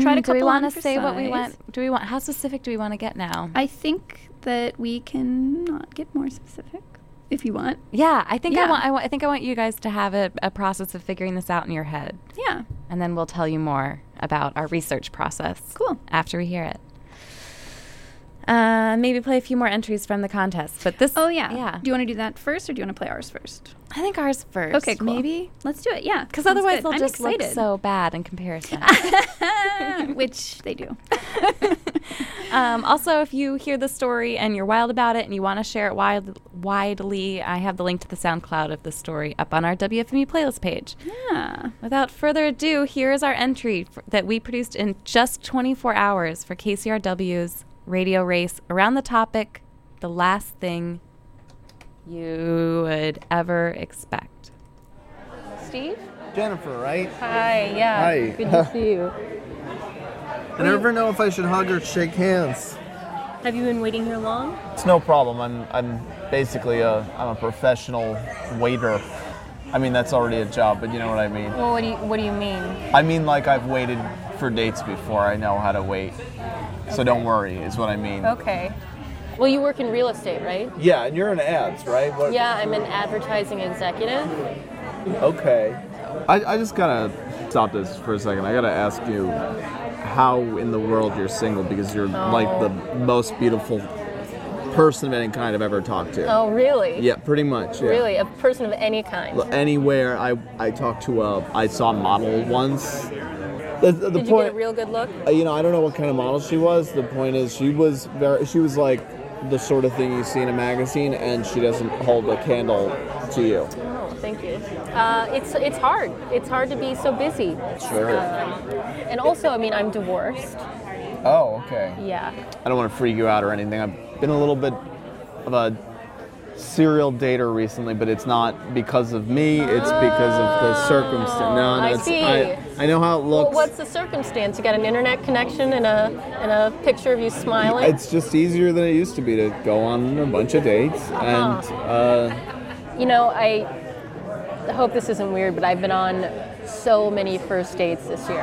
tried a Mm, do we want to say what we want? Do we want? How specific do we want to get now? I think that we can not get more specific if you want. Yeah, I think I want. I, want, I think I want you guys to have a, a process of figuring this out in your head. Yeah. and then we'll tell you more about our research process. Cool. After we hear it. Uh, maybe play a few more entries from the contest, but this. Oh yeah. yeah. Do you want to do that first, or do you want to play ours first? I think ours first. Okay, cool. Maybe Let's do it. Yeah. because otherwise good. they'll I'm just look so bad in comparison. which they do. um, also, if you hear the story and you're wild about it and you want to share it wide, widely, I have the link to the SoundCloud of the story up on our WFMU playlist page. Yeah. Without further ado, here is our entry f- that we produced in just 24 hours for KCRW's radio race around the topic the last thing you would ever expect. Steve? Jennifer, right? Hi, yeah. Hi. Good to see you. I never know if I should hug or shake hands. Have you been waiting here long? It's no problem. I'm I'm basically a I'm a professional waiter. I mean that's already a job, but you know what I mean. Well, what do you what do you mean? I mean like I've waited for dates before. I know how to wait. So don't worry, is what I mean. Okay. Well, you work in real estate, right? Yeah, and you're in ads, right? What, Yeah, I'm an advertising executive. Okay. I, I just gotta stop this for a second. I gotta ask you how in the world you're single because you're like the oh. most beautiful person of any kind I've ever talked to. Oh, really? Yeah, pretty much. Yeah. Really, a person of any kind. Look, Anywhere I I talked to a I saw a model once. The, the, Did you point, get a real good look? uh, you know, I don't know what kind of model she was. The point is, she was very. She was like the sort of thing you see in a magazine, and she doesn't hold a candle to you. Oh, thank you. Uh, it's it's hard. It's hard to be so busy. Sure. Um, and also, I mean, I'm divorced. Oh, okay. Yeah. I don't want to freak you out or anything. I've been a little bit of a serial dater recently, but it's not because of me. It's because of the circumstance. No, no, I it's, see. I, I know how it looks. Well, what's the circumstance? You got an internet connection and a and a picture of you smiling. It's just easier than it used to be to go on a bunch of dates, and uh, You know, I hope this isn't weird, but I've been on so many first dates this year,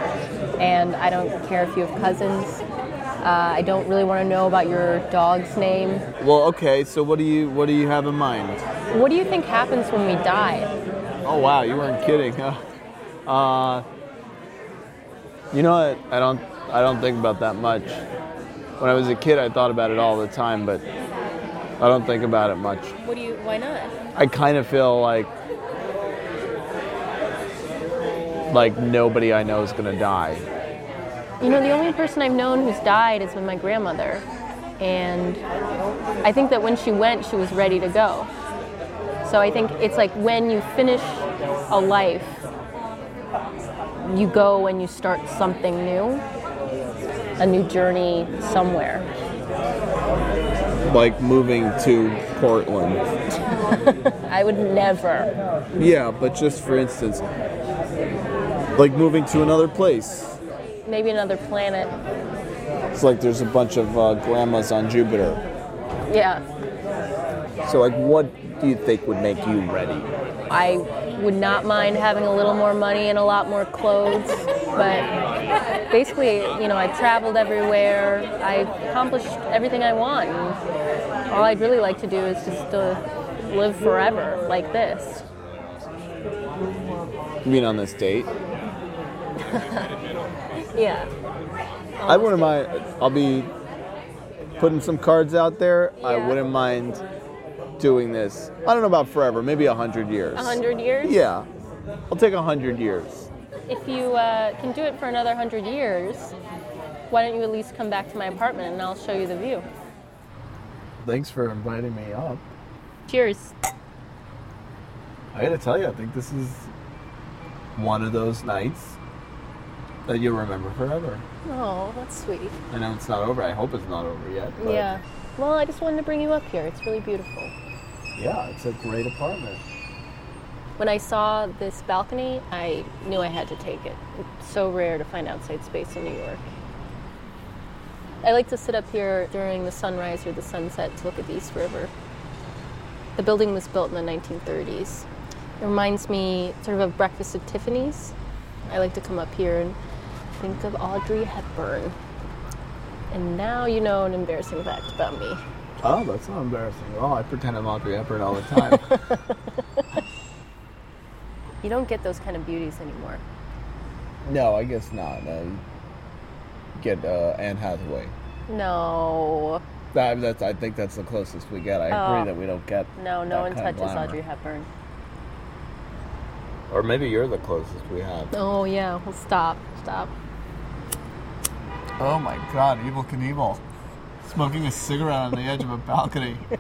and I don't care if you have cousins. Uh, I don't really want to know about your dog's name. well, okay. So what do you what do you have in mind? What do you think happens when we die? Oh wow, you weren't kidding, huh? Uh, you know what? I don't I don't think about that much. When I was a kid, I thought about it all the time, but I don't think about it much. What do you? Why not? I kind of feel like like nobody I know is gonna die. You know, the only person I've known who's died has been my grandmother, and I think that when she went, she was ready to go. So I think it's like when you finish a life, you go and you start something new, a new journey somewhere. Like moving to Portland. I would never. Yeah, but just for instance, like moving to another place. Maybe another planet. It's like there's a bunch of uh, grandmas on Jupiter. Yeah. So like, what do you think would make you ready? I would not mind having a little more money and a lot more clothes, but basically, you know, I've traveled everywhere. I've accomplished everything I want. And all I'd really like to do is just to live forever like this. You mean on this date? Yeah. I wouldn't mind. I'll be putting some cards out there. I wouldn't mind doing this. I don't know about forever. Maybe a hundred years. A hundred years? Yeah, I'll take a hundred years. If you uh, can do it for another hundred years, why don't you at least come back to my apartment and I'll show you the view? Thanks for inviting me up. Cheers. I gotta tell you, I think this is one of those nights that you'll remember forever. Oh, that's sweet. I know it's not over. I hope it's not over yet. Yeah. Well, I just wanted to bring you up here. It's really beautiful. Yeah, it's a great apartment. When I saw this balcony, I knew I had to take it. It's so rare to find outside space in New York. I like to sit up here during the sunrise or the sunset to look at the East River. The building was built in the 1930s. It reminds me sort of of Breakfast at Tiffany's. I like to come up here and think of Audrey Hepburn. And now you know an embarrassing fact about me. Oh, that's not embarrassing at all. I pretend I'm Audrey Hepburn all the time. You don't get those kind of beauties anymore. no, I guess not. Uh, get uh, Anne Hathaway. No. That, that's, I think that's the closest we get. I Oh. agree that we don't get. No, no that one kind touches. Audrey Hepburn. Or maybe you're the closest we have. Oh yeah, well stop, stop. Oh my God, Evel Knievel, smoking a cigarette on the edge of a balcony.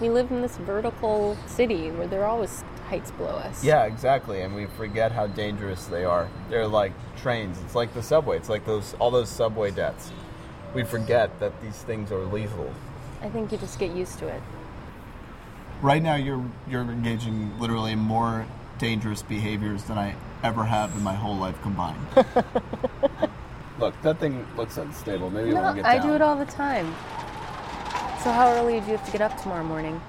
We live in this vertical city where there are always heights below us. Yeah, exactly, and we forget how dangerous they are. They're like trains. It's like the subway. It's like those all those subway deaths. We forget that these things are lethal. I think you just get used to it. Right now, you're you're engaging literally in more dangerous behaviors than I ever have in my whole life combined. Look, that thing looks unstable. Maybe it won't get to. I do it all the time. So how early do you have to get up tomorrow morning?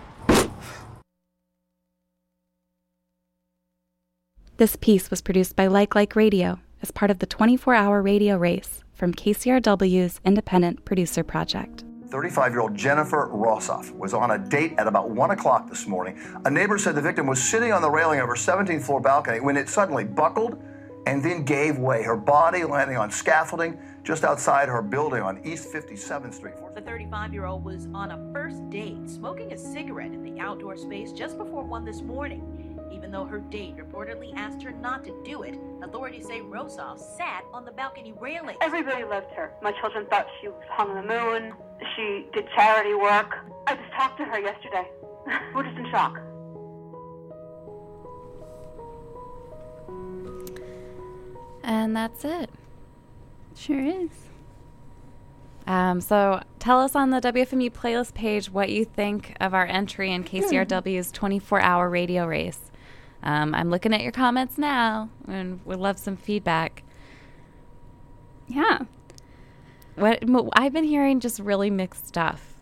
This piece was produced by Like Like Radio as part of the 24 hour radio race from KCRW's Independent Producer Project. 35 year old Jennifer Rossoff was on a date at about 1 o'clock this morning. A neighbor said the victim was sitting on the railing of her 17th floor balcony when it suddenly buckled and then gave way, her body landing on scaffolding just outside her building on East 57th Street. The 35 year old was on a first date, smoking a cigarette in the outdoor space just before 1 this morning. Even though her date reportedly asked her not to do it, authorities say Rosov sat on the balcony railing. Everybody loved her. My children thought she was hung on the moon. She did charity work. I just talked to her yesterday. We're just in shock. And that's it. Sure is. Um, so tell us on the WFMU playlist page what you think of our entry in KCRW's 24 hour radio race. Um, I'm looking at your comments now and would love some feedback. Yeah. What I've been hearing just really mixed stuff.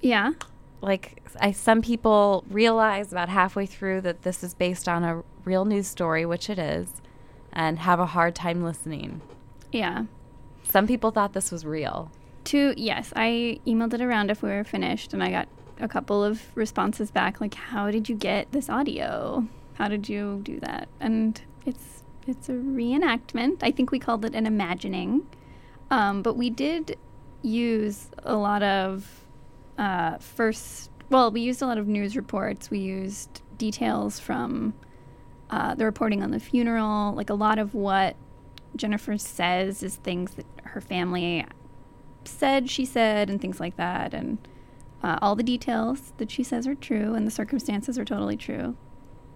Yeah. Like I, some people realize about halfway through that this is based on a real news story, which it is, and have a hard time listening. Yeah. Some people thought this was real. To yes, I emailed it around if we were finished, and I got a couple of responses back like, "How did you get this audio? How did you do that?" And it's it's a reenactment. I think we called it an imagining, um, but we did use a lot of uh, first. Well, we used a lot of news reports. We used details from uh, the reporting on the funeral. Like a lot of what Jennifer says is things that her family said she said and things like that and uh, all the details that she says are true and the circumstances are totally true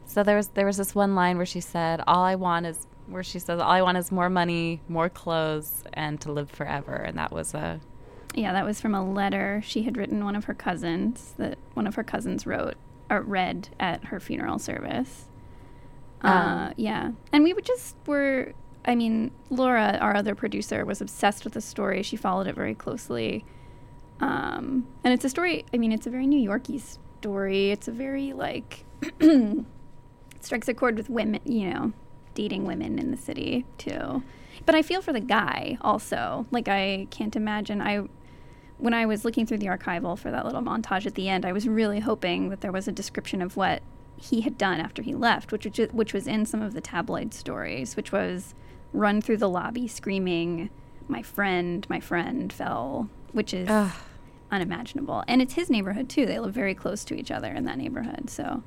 So there was there was this one line where she said, "All I want is," where she says, "All I want is more money, more clothes, and to live forever." And that was a yeah that was from a letter she had written one of her cousins that one of her cousins wrote or read at her funeral service uh, Um. yeah. And we would just were i mean laura our other producer was obsessed with the story. She followed it very closely. Um, and it's a story i mean it's a very new yorky story. It's a very like strikes a chord with women you know dating women in the city too. But i feel for the guy also. Like i can't imagine i when i was looking through the archival for that little montage at the end i was really hoping that there was a description of what he had done after he left, which which, which was in some of the tabloid stories, which was run through the lobby screaming, "My friend, my friend fell," which is Ugh. unimaginable. And it's his neighborhood too. They live very close to each other in that neighborhood. So,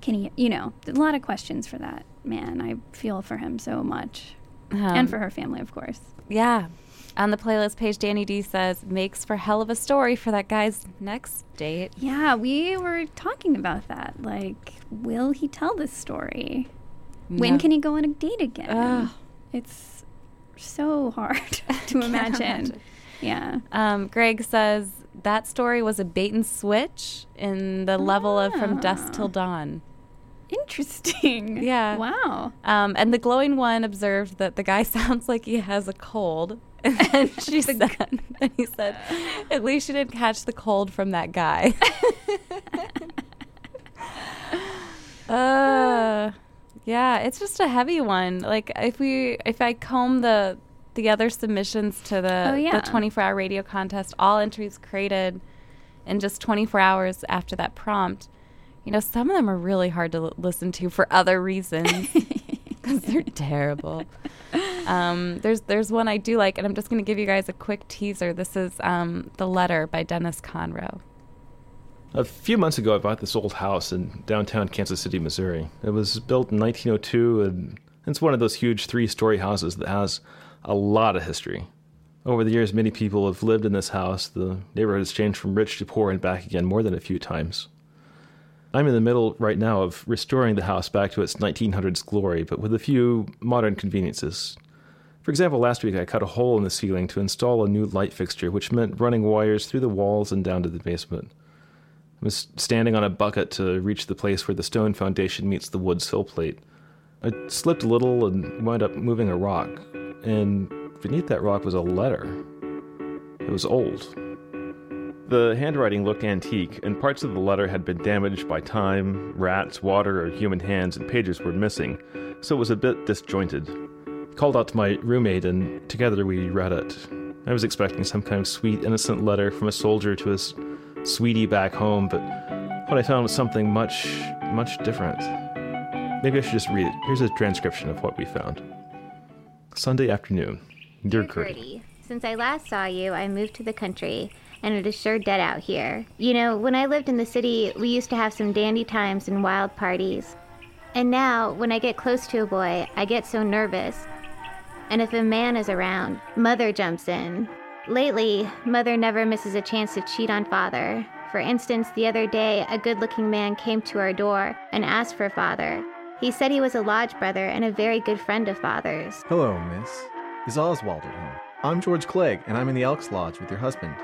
can he? You know, a lot of questions for that man. I feel for him so much, Um, and for her family, of course. Yeah. On the playlist page, Danny D says, makes for hell of a story for that guy's next date. Yeah, we were talking about that. Like, will he tell this story? When can he go on a date again? Ugh. It's so hard to imagine. imagine. Yeah. Um, Greg says, that story was a bait and switch in the level of From Dusk Till Dawn. Interesting. Yeah. Wow. Um, and the glowing one observed that the guy sounds like he has a cold. And she said, and he said, at least you didn't catch the cold from that guy. Uh, yeah, it's just a heavy one. Like if we, if I comb the the other submissions to the Oh, yeah. the 24 hour radio contest, all entries created in just 24 hours after that prompt. You know, some of them are really hard to l- listen to for other reasons because they're terrible. Um, there's there's one I do like, and I'm just going to give you guys a quick teaser. This is um, the letter by Dennis Conroe. A few months ago, I bought this old house in downtown Kansas City, Missouri. It was built in 1902, and it's one of those huge three story houses that has a lot of history. Over the years, many people have lived in this house. The neighborhood has changed from rich to poor and back again more than a few times. I'm in the middle right now of restoring the house back to its 1900s glory, but with a few modern conveniences. For example, last week I cut a hole in the ceiling to install a new light fixture, which meant running wires through the walls and down to the basement. I was standing on a bucket to reach the place where the stone foundation meets the wood sill plate. I slipped a little and wound up moving a rock, and beneath that rock was a letter. It was old. The handwriting looked antique, and parts of the letter had been damaged by time, rats, water, or human hands, and pages were missing, so it was a bit disjointed. I Called out to my roommate, and together we read it. I was expecting some kind of sweet, innocent letter from a soldier to his sweetie back home, but what I found was something much, much different. Maybe I should just read it. Here's a transcription of what we found. Sunday afternoon. Dear Gertie. Since I last saw you, I moved to the country, and it is sure dead out here. You know, when I lived in the city, we used to have some dandy times and wild parties. And now, when I get close to a boy, I get so nervous. And if a man is around, Mother jumps in. Lately, Mother never misses a chance to cheat on Father. For instance, the other day, a good looking man came to our door and asked for Father. He said he was a lodge brother and a very good friend of Father's. Hello, miss. Is Oswald at home? I'm George Clegg, and I'm in the Elks Lodge with your husband.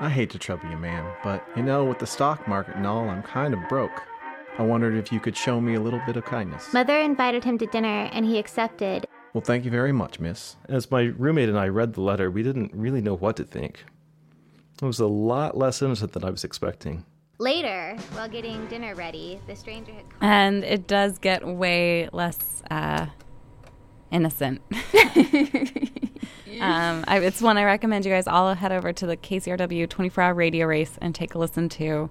I hate to trouble you, ma'am, but you know, with the stock market and all, I'm kind of broke. I wondered if you could show me a little bit of kindness. Mother invited him to dinner and he accepted. Well, thank you very much, miss. As my roommate and I read the letter, we didn't really know what to think. It was a lot less innocent than I was expecting. Later, while getting dinner ready, the stranger had come. And it does get way less uh, innocent. um, I, it's one I recommend you guys all head over to the KCRW 24 hour radio race and take a listen to,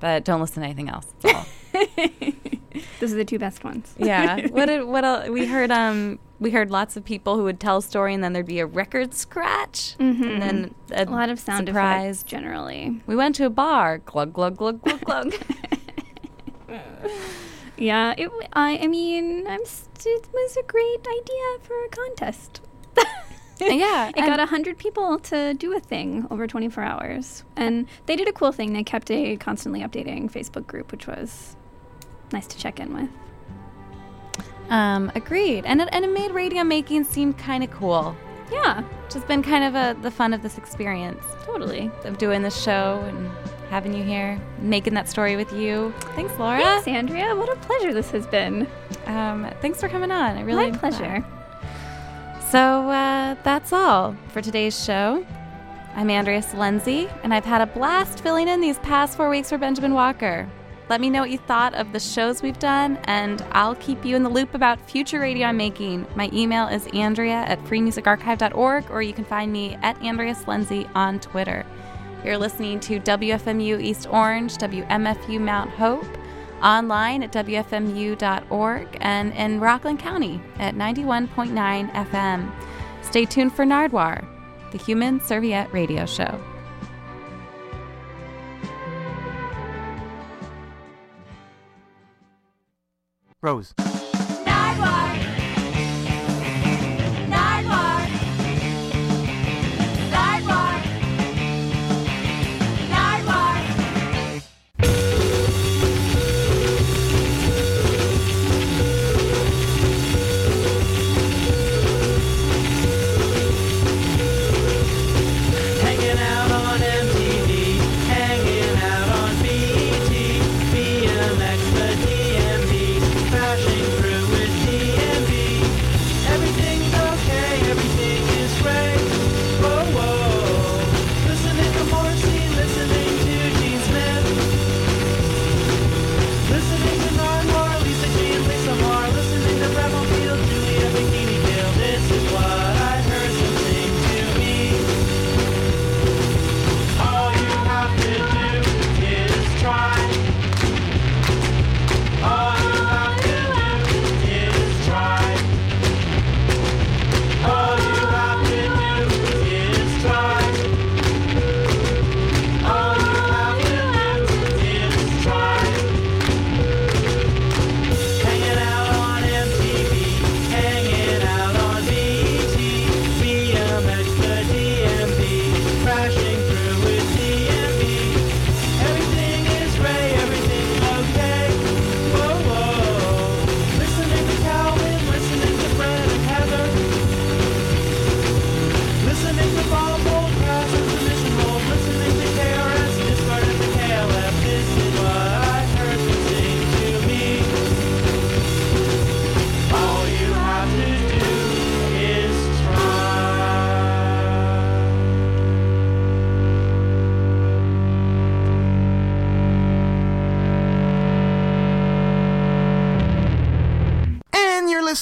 but don't listen to anything else. Those are the two best ones. yeah. What did, what el we heard? Um, we heard lots of people who would tell a story, and then there'd be a record scratch, Mhm. and then a, A lot of sound surprise. effects generally. We went to a bar. Glug glug glug glug glug. Yeah, it. I. I mean, I'm. St- it was a great idea for a contest. yeah, it got a hundred people to do a thing over 24 hours, and they did a cool thing. They kept a constantly updating Facebook group, which was nice to check in with. Um, agreed. And it, and it made radio making seem kind of cool. Yeah. Which has been kind of a, the fun of this experience. Totally. Of doing this show and having you here, making that story with you. Thanks, Laura. Thanks, Andrea. What a pleasure this has been. Um, thanks for coming on. I really My pleasure. glad. So uh, that's all for today's show. I'm Andrea Silenzi, and I've had a blast filling in these past four weeks for Benjamin Walker. Let me know what you thought of the shows we've done, and I'll keep you in the loop about future radio I'm making. My email is andrea at freemusicarchive.org, or you can find me at Andrea Silenzi on Twitter. You're listening to WFMU East Orange, WMFU Mount Hope, online at WFMU.org and in Rockland County at 91.9 FM. Stay tuned for Nardwuar, the Human Serviette Radio Show. Rose.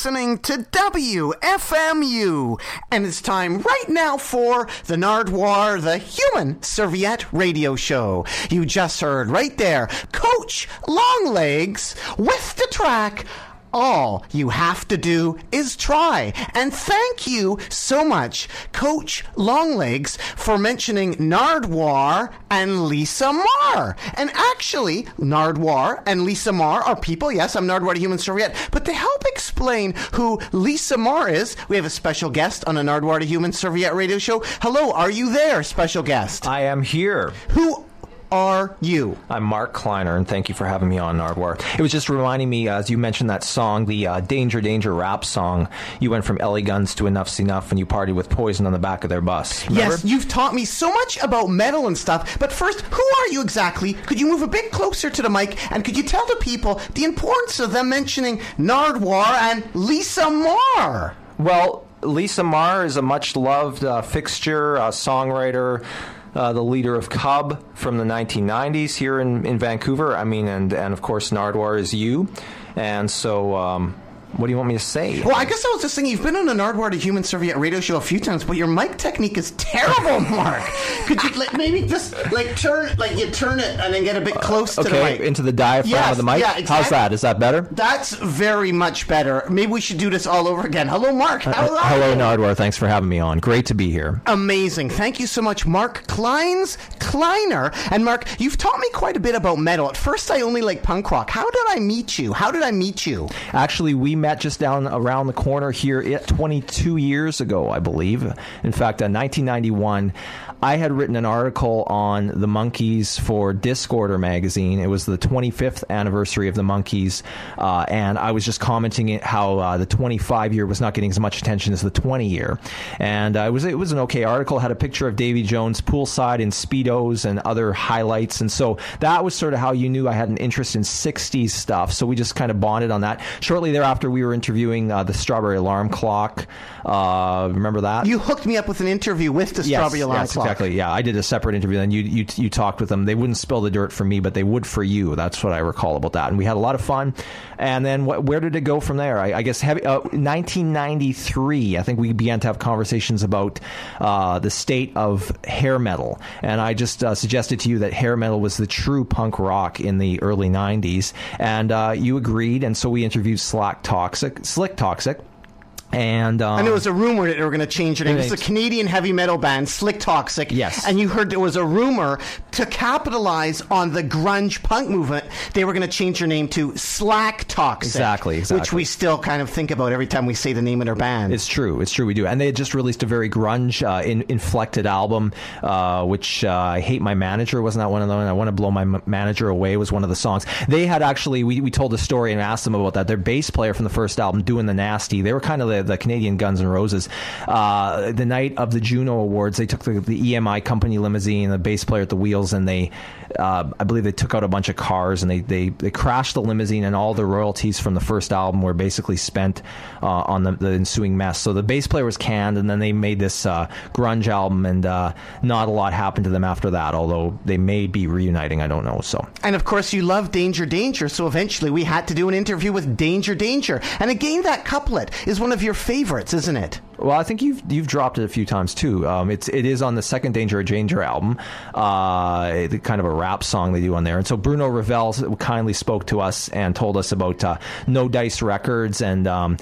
Listening to WFMU. And it's time right now for the Nardwuar, the Human Serviette Radio Show. You just heard right there Coach Longlegs with the track. All you have to do is try. And thank you so much, Coach Longlegs, for mentioning Nardwuar and Lisa Marr. And actually, Nardwuar and Lisa Marr are people. Yes, I'm Nardwuar the Human Serviette. But to help explain who Lisa Marr is, we have a special guest on a Nardwuar the Human Serviette radio show. Hello, are you there, special guest? I am here. Who are you? I'm Mark Kleiner, and thank you for having me on Nardwuar. It was just reminding me, as you mentioned that song, the uh, Danger Danger rap song. You went from L.A. Guns to Enuff Z'Nuff, and you partied with Poison on the back of their bus. Remember? Yes, you've taught me so much about metal and stuff. But first, who are you exactly? Could you move a bit closer to the mic and could you tell the people the importance of them mentioning Nardwuar and Lisa Marr? Well, Lisa Marr is a much loved uh, fixture, a songwriter. Uh, the leader of Cub from the 1990s here in, in Vancouver. I mean, and, and of course, Nardwuar is you. And so, um, what do you want me to say? Well, I guess I was just saying you've been on a Nardwuar to Human Serviette radio show a few times, but your mic technique is terrible, Mark. Could you like, maybe just like turn, like you turn it and then get a bit close to the mic? into the diaphragm Yes, of the mic. yeah, exactly. How's that? Is that better? That's very much better. Maybe we should do this all over again. Hello, Mark. How Uh, hello? Nardwuar. Thanks for having me on. Great to be here. Amazing. Thank you so much, Mark Kleins Kleiner. And Mark, you've taught me quite a bit about metal. At first, I only liked punk rock. How did I meet you? How did I meet you? Actually, we met just down around the corner here it- 22 years ago, I believe. In fact, uh, 1991, I had written an article on the Monkees for Discorder magazine. It was the 25th anniversary of the Monkees, uh, and I was just commenting it how uh, the 25 year was not getting as much attention as the 20 year. And uh, it was it was an okay article. Had a picture of Davy Jones poolside in speedos and other highlights, and so that was sort of how you knew I had an interest in 60s stuff. So we just kind of bonded on that. Shortly thereafter, we were interviewing uh, the Strawberry Alarm Clock. Uh, remember that? You hooked me up with an interview with the Yes, Strawberry Alarm yes, Clock. Exactly. Yeah, I did a separate interview. Then you, you you talked with them. They wouldn't spill the dirt for me, but they would for you. That's what I recall about that. And we had a lot of fun. And then wh- where did it go from there? I, I guess heavy, uh, 1993. I think we began to have conversations about uh, the state of hair metal. And I just uh, suggested to you that hair metal was the true punk rock in the early 90s. And uh, you agreed. And so we interviewed Slack Toxic, Slick Toxic. And, um, and there was a rumor that they were going to change their name. It's a Canadian heavy metal band, Slick Toxic. Yes. And you heard there was a rumor to capitalize on the grunge punk movement. They were going to change their name to Slack Toxic. Exactly, Which we still kind of think about every time we say the name of their band. It's true. It's true. We do. And they had just released a very grunge, uh, in, inflected album, uh, which uh, I Hate My Manager. Wasn't that one of them? I Want to Blow My M- Manager Away was one of the songs. They had actually, we, we told a story and asked them about that. Their bass player from the first album, Doing the Nasty, they were kind of the, the Canadian Guns N' Roses. Uh, the night of the Juno Awards, they took the, the EMI company limousine, the bass player at the wheels, and they, uh, I believe they took out a bunch of cars and they, they, they crashed the limousine, and all the royalties from the first album were basically spent uh, on the, the ensuing mess. So the bass player was canned, and then they made this uh, grunge album, and uh, not a lot happened to them after that, although they may be reuniting. I don't know. So And of course, you love Danger Danger, so eventually we had to do an interview with Danger Danger. And again, that couplet is one of your favorites, isn't it? Well, I think you've you've dropped it a few times too. Um, it's it is on the second Danger Danger album, uh, kind of a rap song they do on there. And so Bruno Ravel kindly spoke to us and told us about uh, No Dice Records and. Um,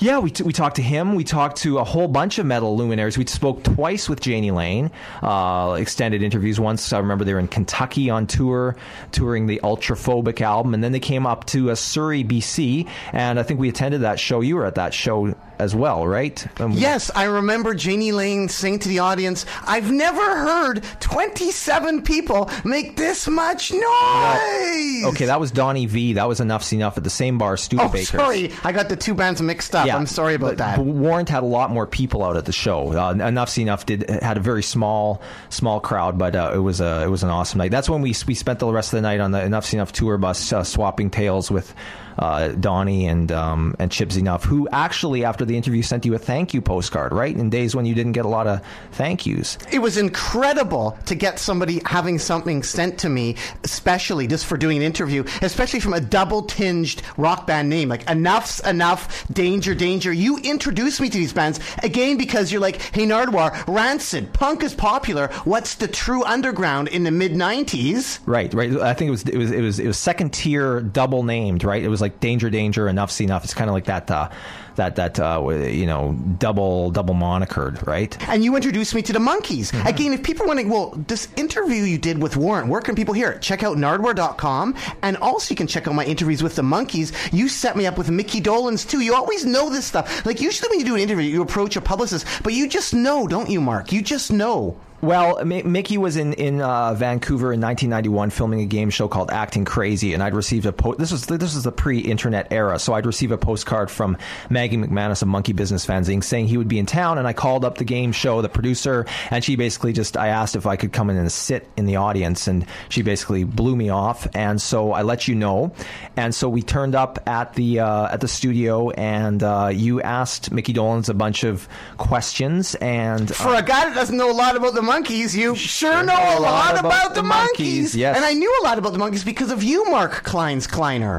yeah, we, t- we talked to him. We talked to a whole bunch of metal luminaries. We spoke twice with Jani Lane, uh, extended interviews. Once I remember they were in Kentucky on tour, touring the Ultraphobic album, and then they came up to uh, Surrey, BC, and I think we attended that show. You were at that show as well, right? Um, Yes, I remember Jani Lane saying to the audience, I've never heard 27 people make this much noise! Okay, that was Donnie Vie That was Enuff Z'Nuff at the same bar, Studebakers. Oh, sorry. I got the two bands mixed up. I'm sorry about but- that. but Warrant had a lot more people out at the show. Uh, Enuff Z'Nuff did had a very small small crowd, but uh, it was a it was an awesome night. That's when we we spent the rest of the night on the Enuff Z'Nuff tour bus, uh, swapping tales with. Uh, Donnie and um, and Chip Z'Nuff, who actually after the interview sent you a thank you postcard, right? In days when you didn't get a lot of thank yous. It was incredible to get somebody having something sent to me, especially just for doing an interview, especially from a double tinged rock band name. Like, Enuff Z'Nuff, Danger, Danger. You introduced me to these bands, again, because you're like, hey, Nardwuar, Rancid, punk is popular. What's the true underground in the mid 90s? Right, right. I think it was it was it was it was second tier, double named. Right, it was like Danger, Danger, Enuff Z'Nuff. It's kind of like that, uh, that that uh, you know, double double monikered, right? And you introduced me to the Monkees. Again, if people want to, well, this interview you did with Warrant, where can people hear it? Check out nardwuar.com. And also, you can check out my interviews with the Monkees. You set me up with Micky Dolenz, too. You always know this stuff. Like, usually when you do an interview, you approach a publicist, but you just know, don't you, Mark? You just know. Well, M- Micky was in in uh, Vancouver in 1991 filming a game show called Acting Crazy, and I'd received a po- this was this was the pre-internet era, so I'd receive a postcard from Maggie McManus of Monkey Business Fanzine saying he would be in town, and I called up the game show, the producer, and she basically just I asked if I could come in and sit in the audience, and she basically blew me off, and so I let you know, and so we turned up at the uh, at the studio, and uh, you asked Micky Dolenz a bunch of questions, and For a guy that doesn't know a lot about the Monkees, you sure know a lot, about, the Monkees. yes. And I knew a lot about the Monkees because of you, Mark Kleins Kleiner.